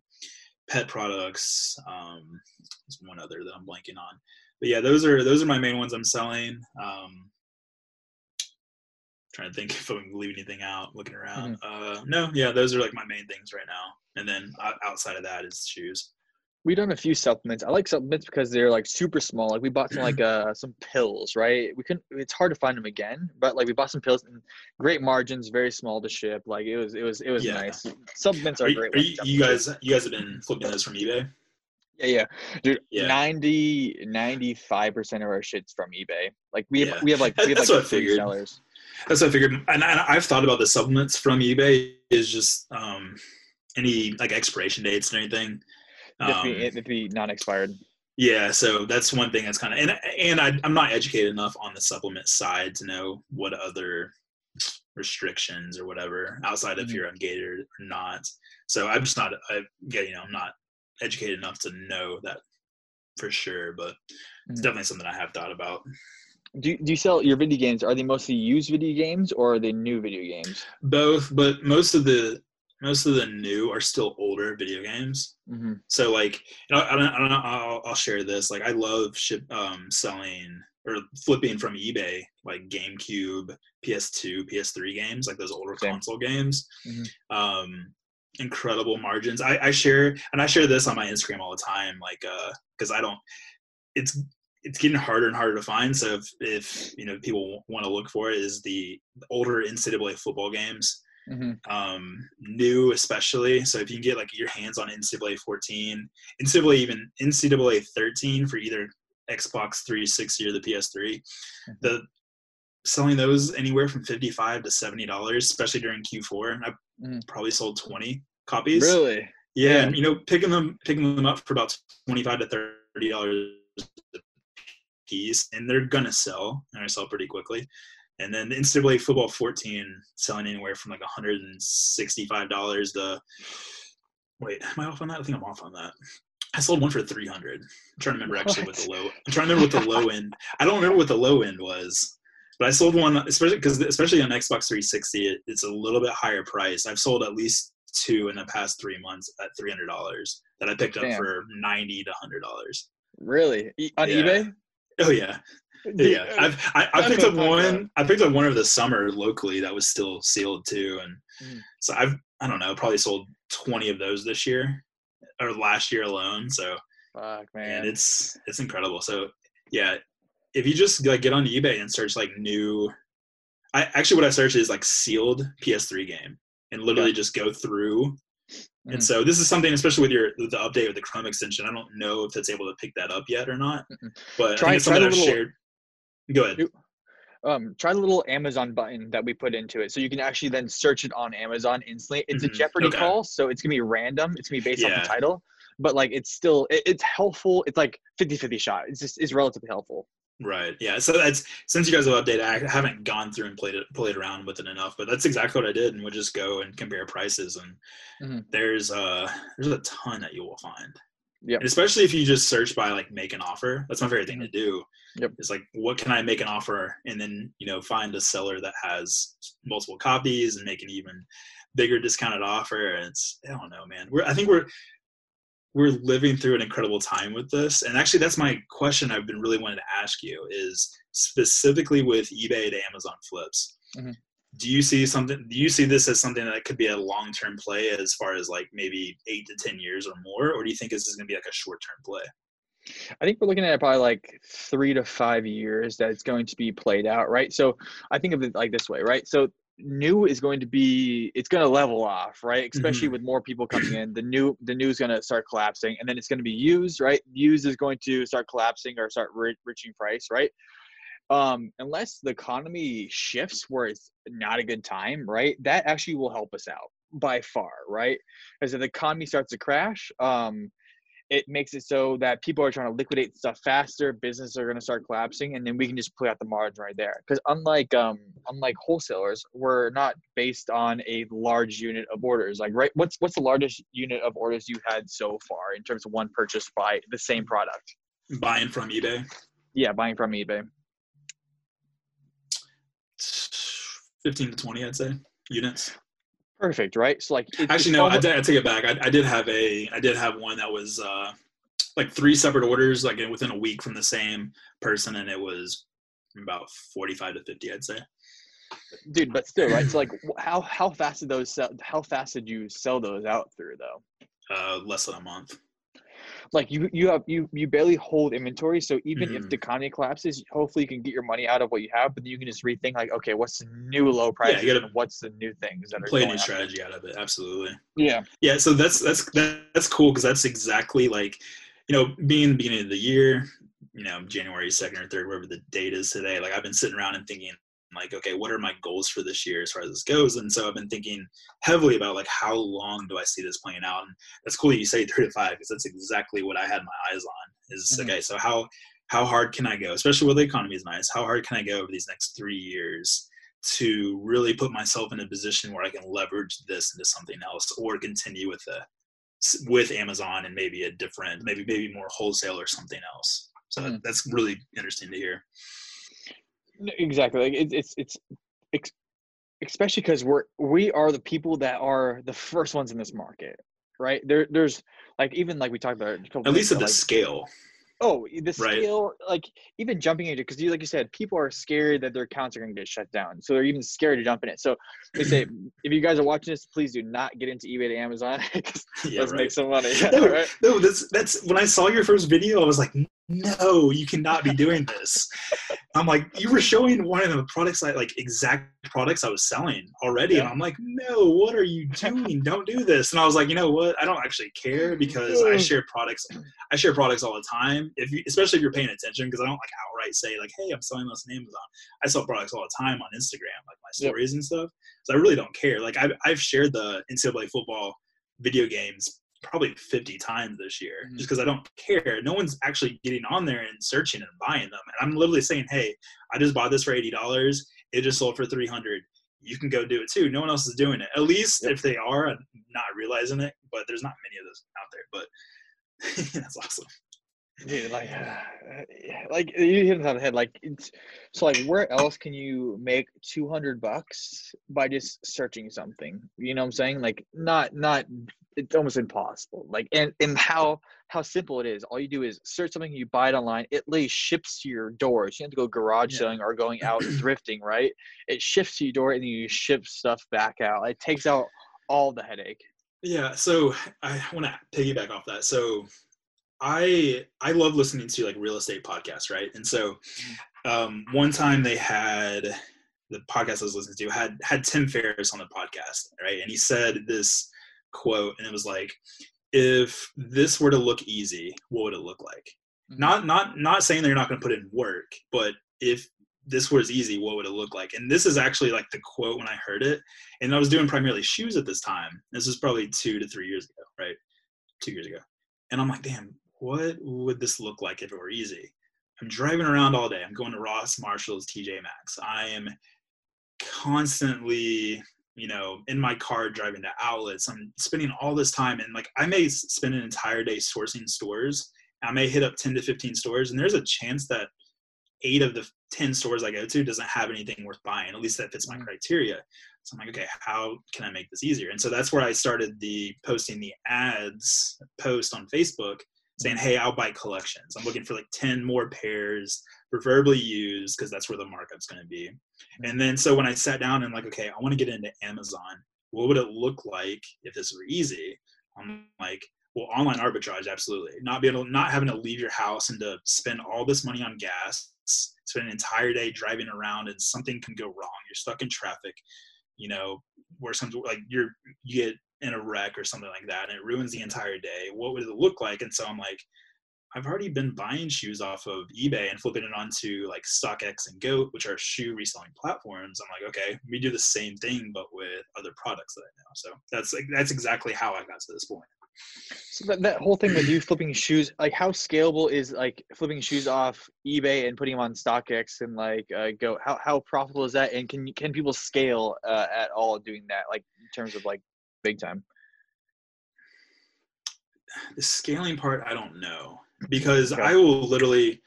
pet products. Um, there's one other that I'm blanking on. But yeah, those are those are my main ones I'm selling. Um, trying to think *laughs* if I can leave anything out. Looking around. Uh, no, yeah, those are like my main things right now. And then outside of that is shoes. We've done a few supplements. I like supplements because they're like super small. Like we bought some like *clears throat* uh some pills, right? We couldn't. It's hard to find them again, but like we bought some pills and great margins, very small to ship. Like it was it was it was Yeah. nice. Supplements are, Are, great. are you, you guys you guys have been flipping those from eBay? Yeah, yeah, dude. Yeah. 90 95 percent of our shit's from eBay. Like we have Yeah. we have like we *laughs* have That's like three figured. sellers. That's what I figured. And I, I've thought about the supplements from eBay is just um, any like expiration dates and anything. Have be, Um, it have to be non-expired. Yeah, so that's one thing that's kind of and and I, I'm not educated enough on the supplement side to know what other restrictions or whatever outside if Mhm. you're ungated or not. So I'm just not I get you know I'm not educated enough to know that for sure, but it's Mhm. definitely something I have thought about. Do you, do you sell your video games? Are they mostly used video games or are they new video games? Both, but most of the most of the new are still older video games. Mm-hmm. So like, I don't, I don't know. I'll, I'll share this. Like, I love ship um, selling or flipping from eBay like GameCube, PS2, PS3 games, like those older Same. console games. Mhm. Um, incredible margins. I, I share and I share this on my Instagram all the time. Like, uh, because I don't. It's it's getting harder and harder to find. So if if you know people want to look for it, is the older NCAA football games Mm-hmm. um, new especially. So if you can get like your hands on NCAA 14, NCAA even NCAA 13 for either Xbox 360 or the PS3, the selling those anywhere from 55 to 70 dollars, especially during Q4. I Mhm. probably sold 20 copies. Really? Yeah, Yeah. and you know, picking them picking them up for about 25 to 30 dollars a piece, and they're gonna sell, and they sell pretty quickly. And then the NCAA football 14 selling anywhere from like 165 dollars to wait, am I off on that? I think I'm off on that. I sold one for 300. I'm trying to remember actually what the low. I'm trying to remember what the low end. I don't remember what the low end was, but I sold one especially because especially on Xbox 360, it, it's a little bit higher price. I've sold at least two in the past three months at 300 dollars that I picked up for 90 to 100 dollars. Really? E- on Yeah. eBay? Oh yeah, yeah. I've I, I picked up one. I picked up one over the summer locally that was still sealed too, and Mm. so I've I don't know probably sold 20 of those this year or last year alone. So Fuck, man. and it's it's incredible. So yeah, if you just like get on eBay and search like new, I actually what I search is like sealed PS3 game and literally just go through. And so this is something, especially with your the update with the Chrome extension. I don't know if it's able to pick that up yet or not, but Try- I think it's something I've little- shared. Go ahead. Um, try the little Amazon button that we put into it, so you can actually then search it on Amazon instantly. It's a Mhm. Jeopardy Okay. call, so it's gonna be random. It's gonna be based Yeah. the title. but like it's still it, it's helpful. It's like 50-50 shot. It's just it's relatively helpful. Right. Yeah. So that's since you guys have updated, I haven't gone through and played it, played around with it enough, but that's exactly what I did, and would just go and compare prices, and mm-hmm. there's uh there's a ton that you will find. Yeah. Especially if you just search by like make an offer. That's my favorite thing to Mm-hmm. do. Yep. It's like what can I make an offer, and then you know find a seller that has multiple copies and make an even bigger discounted offer. And it's I don't know, man. We're I think we're we're living through an incredible time with this and actually that's my question i've been really wanting to ask you is specifically with ebay to amazon flips Mhm. do you see something do you see this as something that could be a long-term play as far as like maybe eight to ten years or more or do you think this is going to be like a short-term play I think we're looking at probably like three to five years that it's going to be played out, right? So I think of it like this way, right? So new is going to be it's going to level off, right? Especially with more people coming in, the new the new is going to start collapsing, and then it's going to be used, right? Used is going to start collapsing or start re- reaching price, right? Um, unless the economy shifts where it's not a good time, right? That actually will help us out by far, right? As if the economy starts to crash, um, it makes it so that people are trying to liquidate stuff faster businesses are going to start collapsing and then we can just play out the margin right there. Because unlike um unlike wholesalers we're not based on a large unit of orders. Like right what's what's the largest unit of orders you had so far in terms of one purchase by the same product? Buying from ebay? Yeah buying from ebay. 15 to 20 i'd say units perfect right? So like it, actually no almost- I, I take it back. I, I did have a i did have one that was uh like three separate orders like within a week from the same person and it was about 45 to 50 i'd say. Dude but still right? So like *laughs* how how fast did those sell how fast did you sell those out through though? Uh less than a month like you you have you you barely hold inventory so even if Mhm. the economy collapses hopefully you can get your money out of what you have but then you can just rethink like okay what's the new low price you gotta and what's the new things that are play a new strategy out of it absolutely. Yeah. Yeah so that's that's that's cool because that's exactly like you know being the beginning of the year you know january 2nd or 3rd whatever the date is today like i've been sitting around and thinking like okay what are my goals for this year as far as this goes? And so i've been thinking heavily about like how long do i see this playing out? And that's cool you say *laughs* three to five because that's exactly what i had my eyes on is Mhm. okay so how how hard can i go? Especially where the economy is nice how hard can i go over these next three years to really put myself in a position where i can leverage this into something else or continue with the with amazon and maybe a different maybe maybe more wholesale or something else? So Mhm. that's really interesting to hear exactly like it, it's it's ex- especially because we're we are the people that are the first ones in this market right there there's like even like we talked about a couple at least at the like, scale oh the Right. scale like even jumping into because you like you said people are scared that their accounts are going to get shut down so they're even scared to jump in it so they say *clears throat* if you guys are watching this please do not get into ebay to Amazon. *laughs* yeah, let's right. make some money *laughs* no, right? no, that's that's when I saw your first video, I was like, no, you cannot be doing this. I'm like, you were showing one of the products I like exact products I was selling already, and I'm like, no, what are you doing? Don't do this. And I was like, you know what? I don't actually care because I mm. share products. I share products all the time. If you, especially if you're paying attention, because I don't like outright say like, hey, I'm selling this on Amazon. I sell products all the time on Instagram, like my Yep. stories and stuff. So I really don't care. Like I've I've shared the NCAA football video games probably 50 times this year Mhm. just because I don't care. No one's actually getting on there and searching and buying them. And I'm literally saying, hey, I just bought this for $80. It just sold for 300 You can go do it too. No one else is doing it. At least Yep. if they are, I'm not realizing it, but there's not many of those out there. But *laughs* that's awesome. Dude, like, *sighs* *sighs* like you hit it on the head. Like, it's so like, where else can you make two hundred bucks by just searching something? You know what I'm saying? Like, not not. It's almost impossible. Like, and and how how simple it is. All you do is search something, you buy it online. It lays ships to your door. So you have to go garage Yeah. selling or going out *clears throat* thrifting, right? It ships to your door, and then you ship stuff back out. It takes out all the headache. Yeah, so I want to piggyback off that. So I I love listening to like real estate podcasts, right? And so um, one time they had the podcast I was listening to had had Tim Ferriss on the podcast, right? And he said this quote, and it was like, "If this were to look easy, what would it look like?" Mhm. Not not not saying that you're not going to put in work, but if this was easy, what would it look like? And this is actually like the quote when I heard it, and I was doing primarily shoes at this time. This was probably two to three years ago, right? Two years ago. And I'm like, damn, what would this look like if it were easy? I'm driving around all day. I'm going to Ross, Marshalls, TJ Maxx. I am constantly, you know, in my car driving to outlets. I'm spending all this time and like I may spend an entire day sourcing stores. I may hit up 10 to 15 stores and there's a chance that eight of the 10 stores I go to doesn't have anything worth buying. At least that fits my mm. criteria. So I'm like, okay, how can I make this easier? And so that's where I started the posting the ads post on Facebook saying, hey, I'll buy collections. I'm looking for like 10 more pairs, preferably used, because that's where the markup's going to be. Mm-hmm. And then so when I sat down and like, okay, I want to get into Amazon, what would it look like if this were easy? I'm like, well, online arbitrage, absolutely. Not being able, not having to leave your house and to spend all this money on gas, spend an entire day driving around, and something can go wrong. You're stuck in traffic, you know, where some like you're you get in a wreck or something like that and it ruins the entire day what would it look like? And so i'm like i've already been buying shoes off of ebay and flipping it onto like stockx and goat which are shoe reselling platforms. I'm like okay we do the same thing but with other products that i know. So that's like that's exactly how i got to this point. So that, that whole thing with you flipping shoes like how scalable is like flipping shoes off ebay and putting them on stockx and like uh, go how, how profitable is that? And can can people scale uh, at all doing that like in terms of like big time? The scaling part, I don't know because okay. I will literally.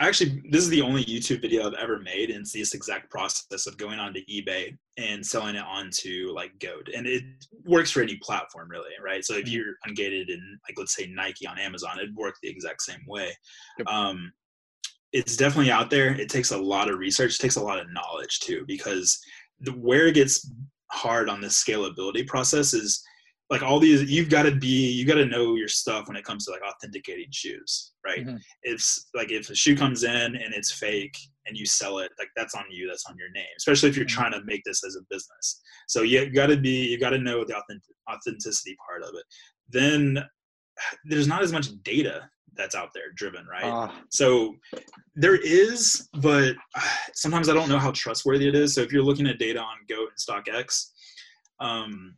Actually, this is the only YouTube video I've ever made, and it's this exact process of going onto eBay and selling it onto like Goat, and it works for any platform, really, right? So if mm-hmm. you're ungated in, like, let's say Nike on Amazon, it'd work the exact same way. Yep. Um, it's definitely out there. It takes a lot of research, it takes a lot of knowledge too, because the, where it gets hard on this scalability process is like all these you've got to be you got to know your stuff when it comes to like authenticating shoes right mm-hmm. it's like if a shoe comes in and it's fake and you sell it like that's on you that's on your name especially if you're mm-hmm. trying to make this as a business so you got to be you got to know the authenticity part of it then there's not as much data that's out there driven right? Uh, so there is but *sighs* sometimes i don't know how trustworthy it is. So if you're looking at data on goat and stockx um,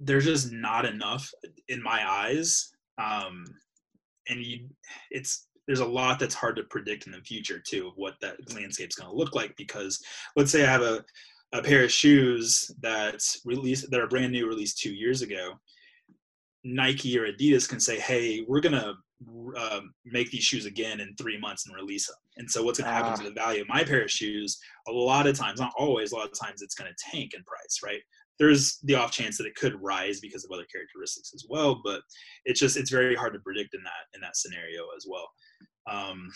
there's just not enough in my eyes. Um, and you it's there's a lot that's hard to predict in the future too of what that landscape's going to look like because let's say i have a, a pair of shoes that's released that are brand new released two years ago Nike or Adidas can say, "Hey, we're gonna uh, make these shoes again in three months and release them." And so, what's gonna happen to ah. the value of my pair of shoes? A lot of times, not always, a lot of times, it's gonna tank in price, right? There's the off chance that it could rise because of other characteristics as well, but it's just it's very hard to predict in that in that scenario as well. Um,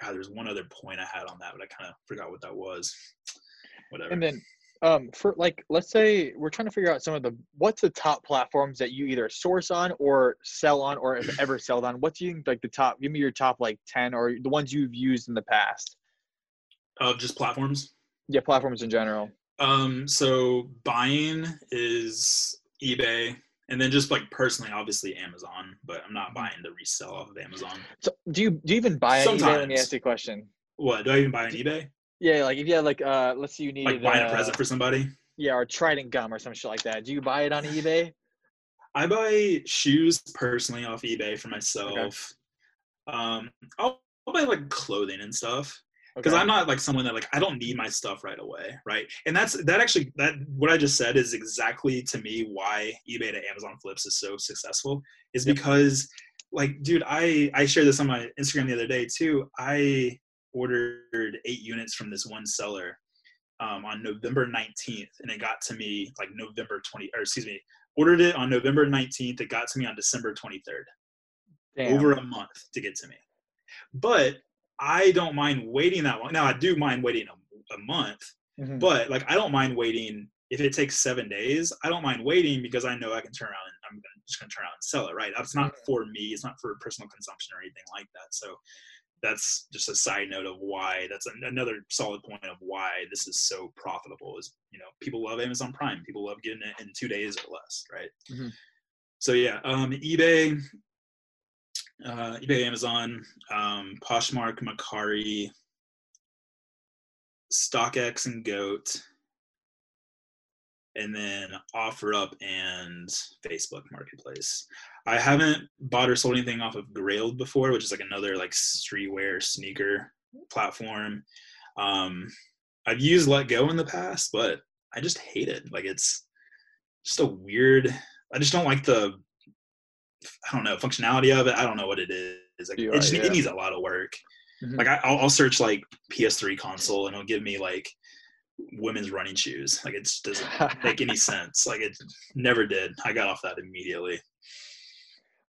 God, there's one other point I had on that, but I kind of forgot what that was. Whatever. And then um for like let's say we're trying to figure out some of the what's the top platforms that you either source on or sell on or have ever *laughs* sold on? What do you think like the top give me your top like 10 or the ones you've used in the past. Of uh, just platforms? Yeah platforms in general. Um so buying is ebay and then just like personally obviously amazon but i'm not buying to resell off of amazon. So do you do you even buy on ebay? Let me ask you a question. What do i even buy on ebay yeah, like if you had like uh let's say you need like buying uh, a present for somebody. Yeah, or Trident gum or some shit like that. Do you buy it on *sighs* eBay? I buy shoes personally off eBay for myself. Okay. Um I'll, I'll, buy like clothing and stuff. Because okay. I'm not like someone that like I don't need my stuff right away, right? And that's that actually that what I just said is exactly to me why eBay to Amazon flips is so successful. Is yep. because like dude, I I shared this on my Instagram the other day too. I ordered eight units from this one seller um, on November 19th, and it got to me like November 20, or excuse me, ordered it on November 19th. It got to me on December 23rd. Damn. Over a month to get to me. But I don't mind waiting that long. Now I do mind waiting a, a month, mm-hmm. but like I don't mind waiting if it takes seven days. I don't mind waiting because I know I can turn around and I'm just going to turn around and sell it. Right? That's not for me. It's not for personal consumption or anything like that. So that's just a side note of why that's another solid point of why this is so profitable is you know people love amazon prime. People love getting it in two days or less right? Mm-hmm. so yeah um, ebay uh, ebay amazon um, poshmark mercari stockx and goat and then OfferUp and Facebook Marketplace. I haven't bought or sold anything off of Grailed before, which is like another like streetwear sneaker platform. Um, I've used letgo in the past, but I just hate it. Like it's just a weird. I just don't like the. I don't know functionality of it. I don't know what it is. Like, it, just, yeah. it needs a lot of work. Mm-hmm. Like I, will search like PS3 console and it'll give me like women's running shoes. Like it doesn't make any *laughs* sense. Like it never did. I got off that immediately.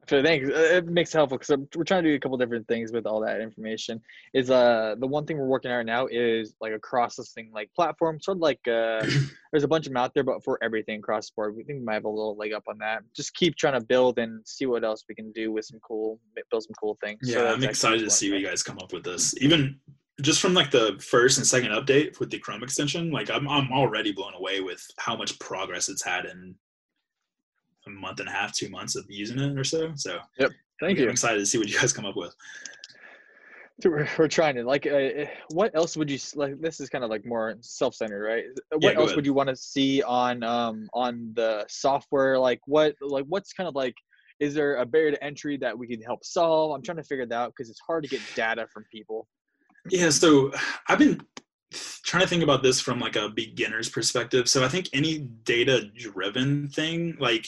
So thanks. Uh, it makes it helpful because we're trying to do a couple different things with all that information. Is uh the one thing we're working on right now is like a cross listing like platform, sort of like uh *clears throat* there's a bunch of them out there, but for everything cross the board. We think we might have a little leg up on that. Just keep trying to build and see what else we can do with some cool build some cool things. Yeah, so I'm excited to see what you guys come up with this. Even just from like the first and second update with the Chrome extension, like I'm I'm already blown away with how much progress it's had in a month and a half, two months of using it or so. So yep, thank I'm you. excited to see what you guys come up with. We're, we're trying to like. Uh, what else would you like? This is kind of like more self-centered, right? What yeah, else ahead. would you want to see on um on the software? Like what like what's kind of like is there a barrier to entry that we can help solve? I'm trying to figure that out because it's hard to get data from people. Yeah, so I've been trying to think about this from like a beginner's perspective. So I think any data driven thing, like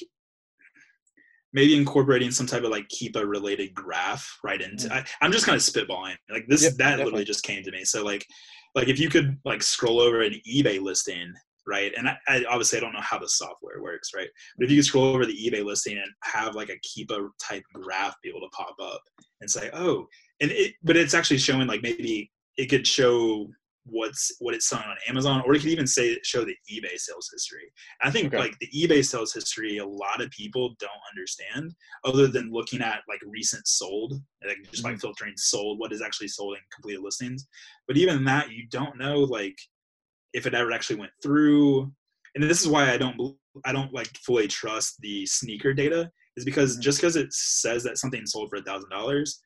maybe incorporating some type of like Keepa related graph right into mm-hmm. I, am just kind of spitballing like this yep, that definitely. literally just came to me so like like if you could like scroll over an ebay listing right and I, I, obviously i don't know how the software works right but if you could scroll over the ebay listing and have like a Keepa type graph be able to pop up and say oh and it but it's actually showing like maybe it could show what's what it's selling on Amazon, or it could even say show the eBay sales history. And I think okay. like the eBay sales history, a lot of people don't understand, other than looking at like recent sold, like just mm-hmm. like filtering sold, what is actually sold in completed listings. But even that, you don't know like if it ever actually went through. And this is why I don't I don't like fully trust the sneaker data is because mm-hmm. just because it says that something sold for a thousand dollars,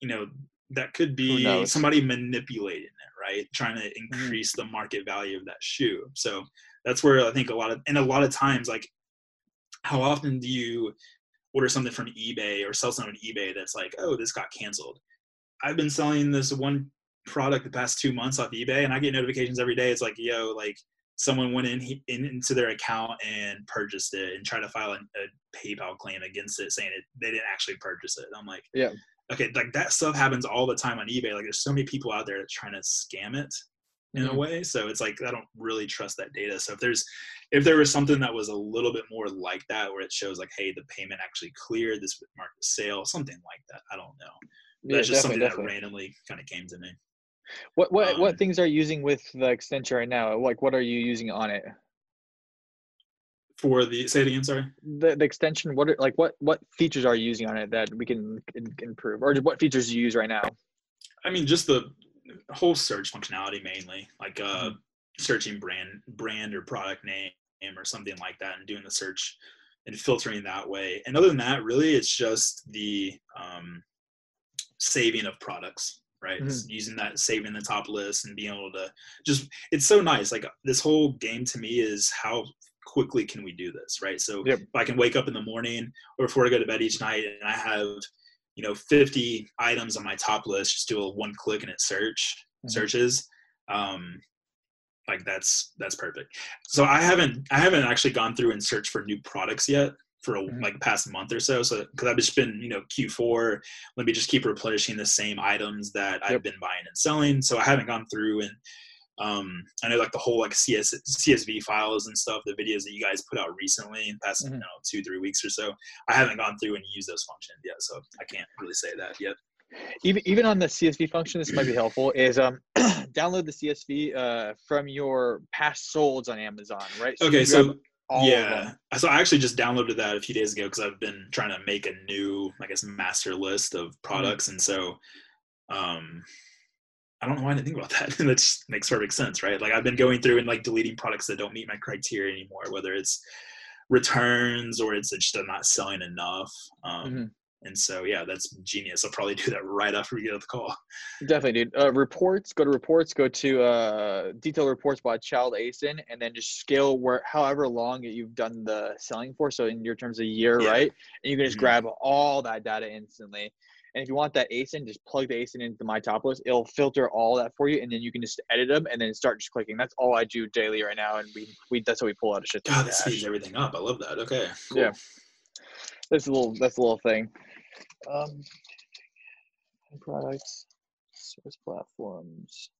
you know, that could be somebody manipulating it right trying to mm-hmm. increase mm-hmm. the market value of that shoe so that's where i think a lot of and a lot of times like how often do you order something from ebay or sell something on ebay that's like oh this got canceled i've been selling this one product the past two months off ebay and i get notifications every day it's like yo like someone went in, in into their account and purchased it and tried to file a, a PayPal claim against it, saying it they didn't actually purchase it. I'm like, yeah, okay, like that stuff happens all the time on eBay. Like there's so many people out there trying to scam it in mm-hmm. a way. So it's like I don't really trust that data. So if there's if there was something that was a little bit more like that, where it shows like, hey, the payment actually cleared, this marked the sale, something like that. I don't know. Yeah, That's just something definitely. that randomly kind of came to me. What what um, what things are you using with the extension right now? Like what are you using on it? For the say it again sorry. The, the extension what are, like what what features are you using on it that we can improve? Or what features do you use right now? I mean just the whole search functionality mainly like uh mm-hmm. searching brand brand or product name or something like that and doing the search and filtering that way. And other than that really it's just the um, saving of products right? Mm-hmm. using that saving the top list and being able to just it's so nice. Like this whole game to me is how quickly can we do this right so yep. if i can wake up in the morning or before i go to bed each night and i have you know 50 items on my top list just do a one click and it search mm-hmm. searches um like that's that's perfect so i haven't i haven't actually gone through and searched for new products yet for a, mm-hmm. like past month or so so because i've just been you know q4 let me just keep replenishing the same items that yep. i've been buying and selling so i haven't gone through and um, I know like the whole like CS, CSV files and stuff, the videos that you guys put out recently in past mm-hmm. you know two three weeks or so. I haven't gone through and used those functions yet, so I can't really say that yet. Even even on the CSV function, this might be helpful. Is um *clears throat* download the CSV uh, from your past solds on Amazon, right? So okay, so yeah, so I actually just downloaded that a few days ago because I've been trying to make a new, I guess, master list of mm-hmm. products, mm-hmm. and so um I don't know why I didn't think about that. *laughs* that just makes perfect sense, right? Like I've been going through and like deleting products that don't meet my criteria anymore, whether it's returns or it's just I'm not selling enough. Um, mm-hmm. And so yeah, that's genius. I'll probably *laughs* do that right after we get off the call. Definitely, dude. Uh, reports. Go to reports. Go to uh, detailed reports by Child ASIN, and then just scale where however long you've done the selling for. So in your terms, a year, Yeah. right? And you can just Mhm. grab all that data instantly. And if you want that ASIN, just plug the ASIN into my top list. It'll filter all that for you, and then you can just edit them and then start just clicking. That's all I do daily right now, and we, we that's how we pull out a shit. God, that speeds everything up. I love that. Okay. Cool. Yeah. That's a little. That's a little thing. Um, products, service platforms.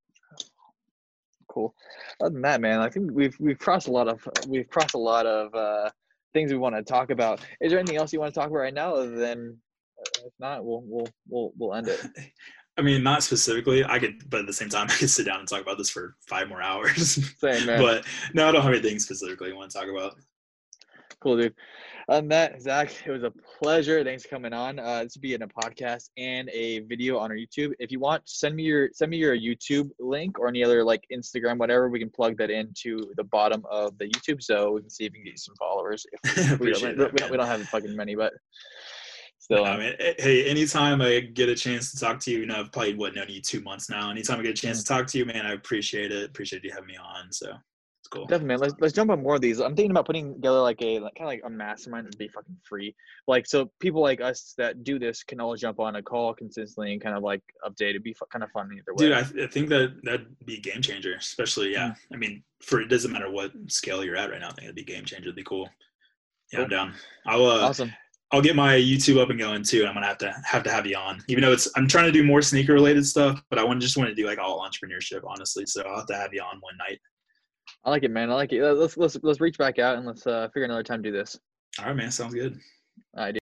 Cool. Other than that, man, I think we've we've crossed a lot of we've crossed a lot of uh, things we want to talk about. Is there anything else you want to talk about right now? Other than, if not, we'll we'll we'll we'll end it. *laughs* I mean, not specifically. I could, but at the same time, *laughs* I could sit down and talk about this for five more hours. *laughs* Same, man. but no, I don't have anything specifically I want to talk about. Cool, dude. Other than that, Zach, it was a pleasure. Thanks for coming on. Uh, this will be in a podcast and a video on our YouTube. If you want, send me your send me your YouTube link or any other like Instagram, whatever. We can plug that into the bottom of the YouTube so we can see if we can get you some followers. If we, don't, Appreciate we, don't, we don't have fucking many, but still. I mean, eh, hey, anytime I get a chance to talk to you, you know, I've probably what known you two months now. Anytime I get a chance to talk to you, man, I appreciate it. Appreciate you having me on. So it's cool. Definitely, man. Let's let's jump on more of these. I'm thinking about putting together like a like, kind of like a mastermind that'd be fucking free. Like so, people like us that do this can all jump on a call consistently and kind of like update. It'd be fu- kind of fun either way. Dude, I, th- I think that that'd be a game changer, especially yeah. I mean, for it doesn't matter what scale you're at right now. I think it'd be game changer. It'd be cool. Yeah, I'm Cool. down. I'll uh, awesome. I'll get my YouTube up and going too. I'm gonna have to have to have you on, even though it's I'm trying to do more sneaker related stuff, but I want just want to do like all entrepreneurship, honestly. So I'll have to have you on one night. I like it, man. I like it. Let's let's let's reach back out and let's uh, figure another time to do this. All right, man. Sounds good. All right, dude.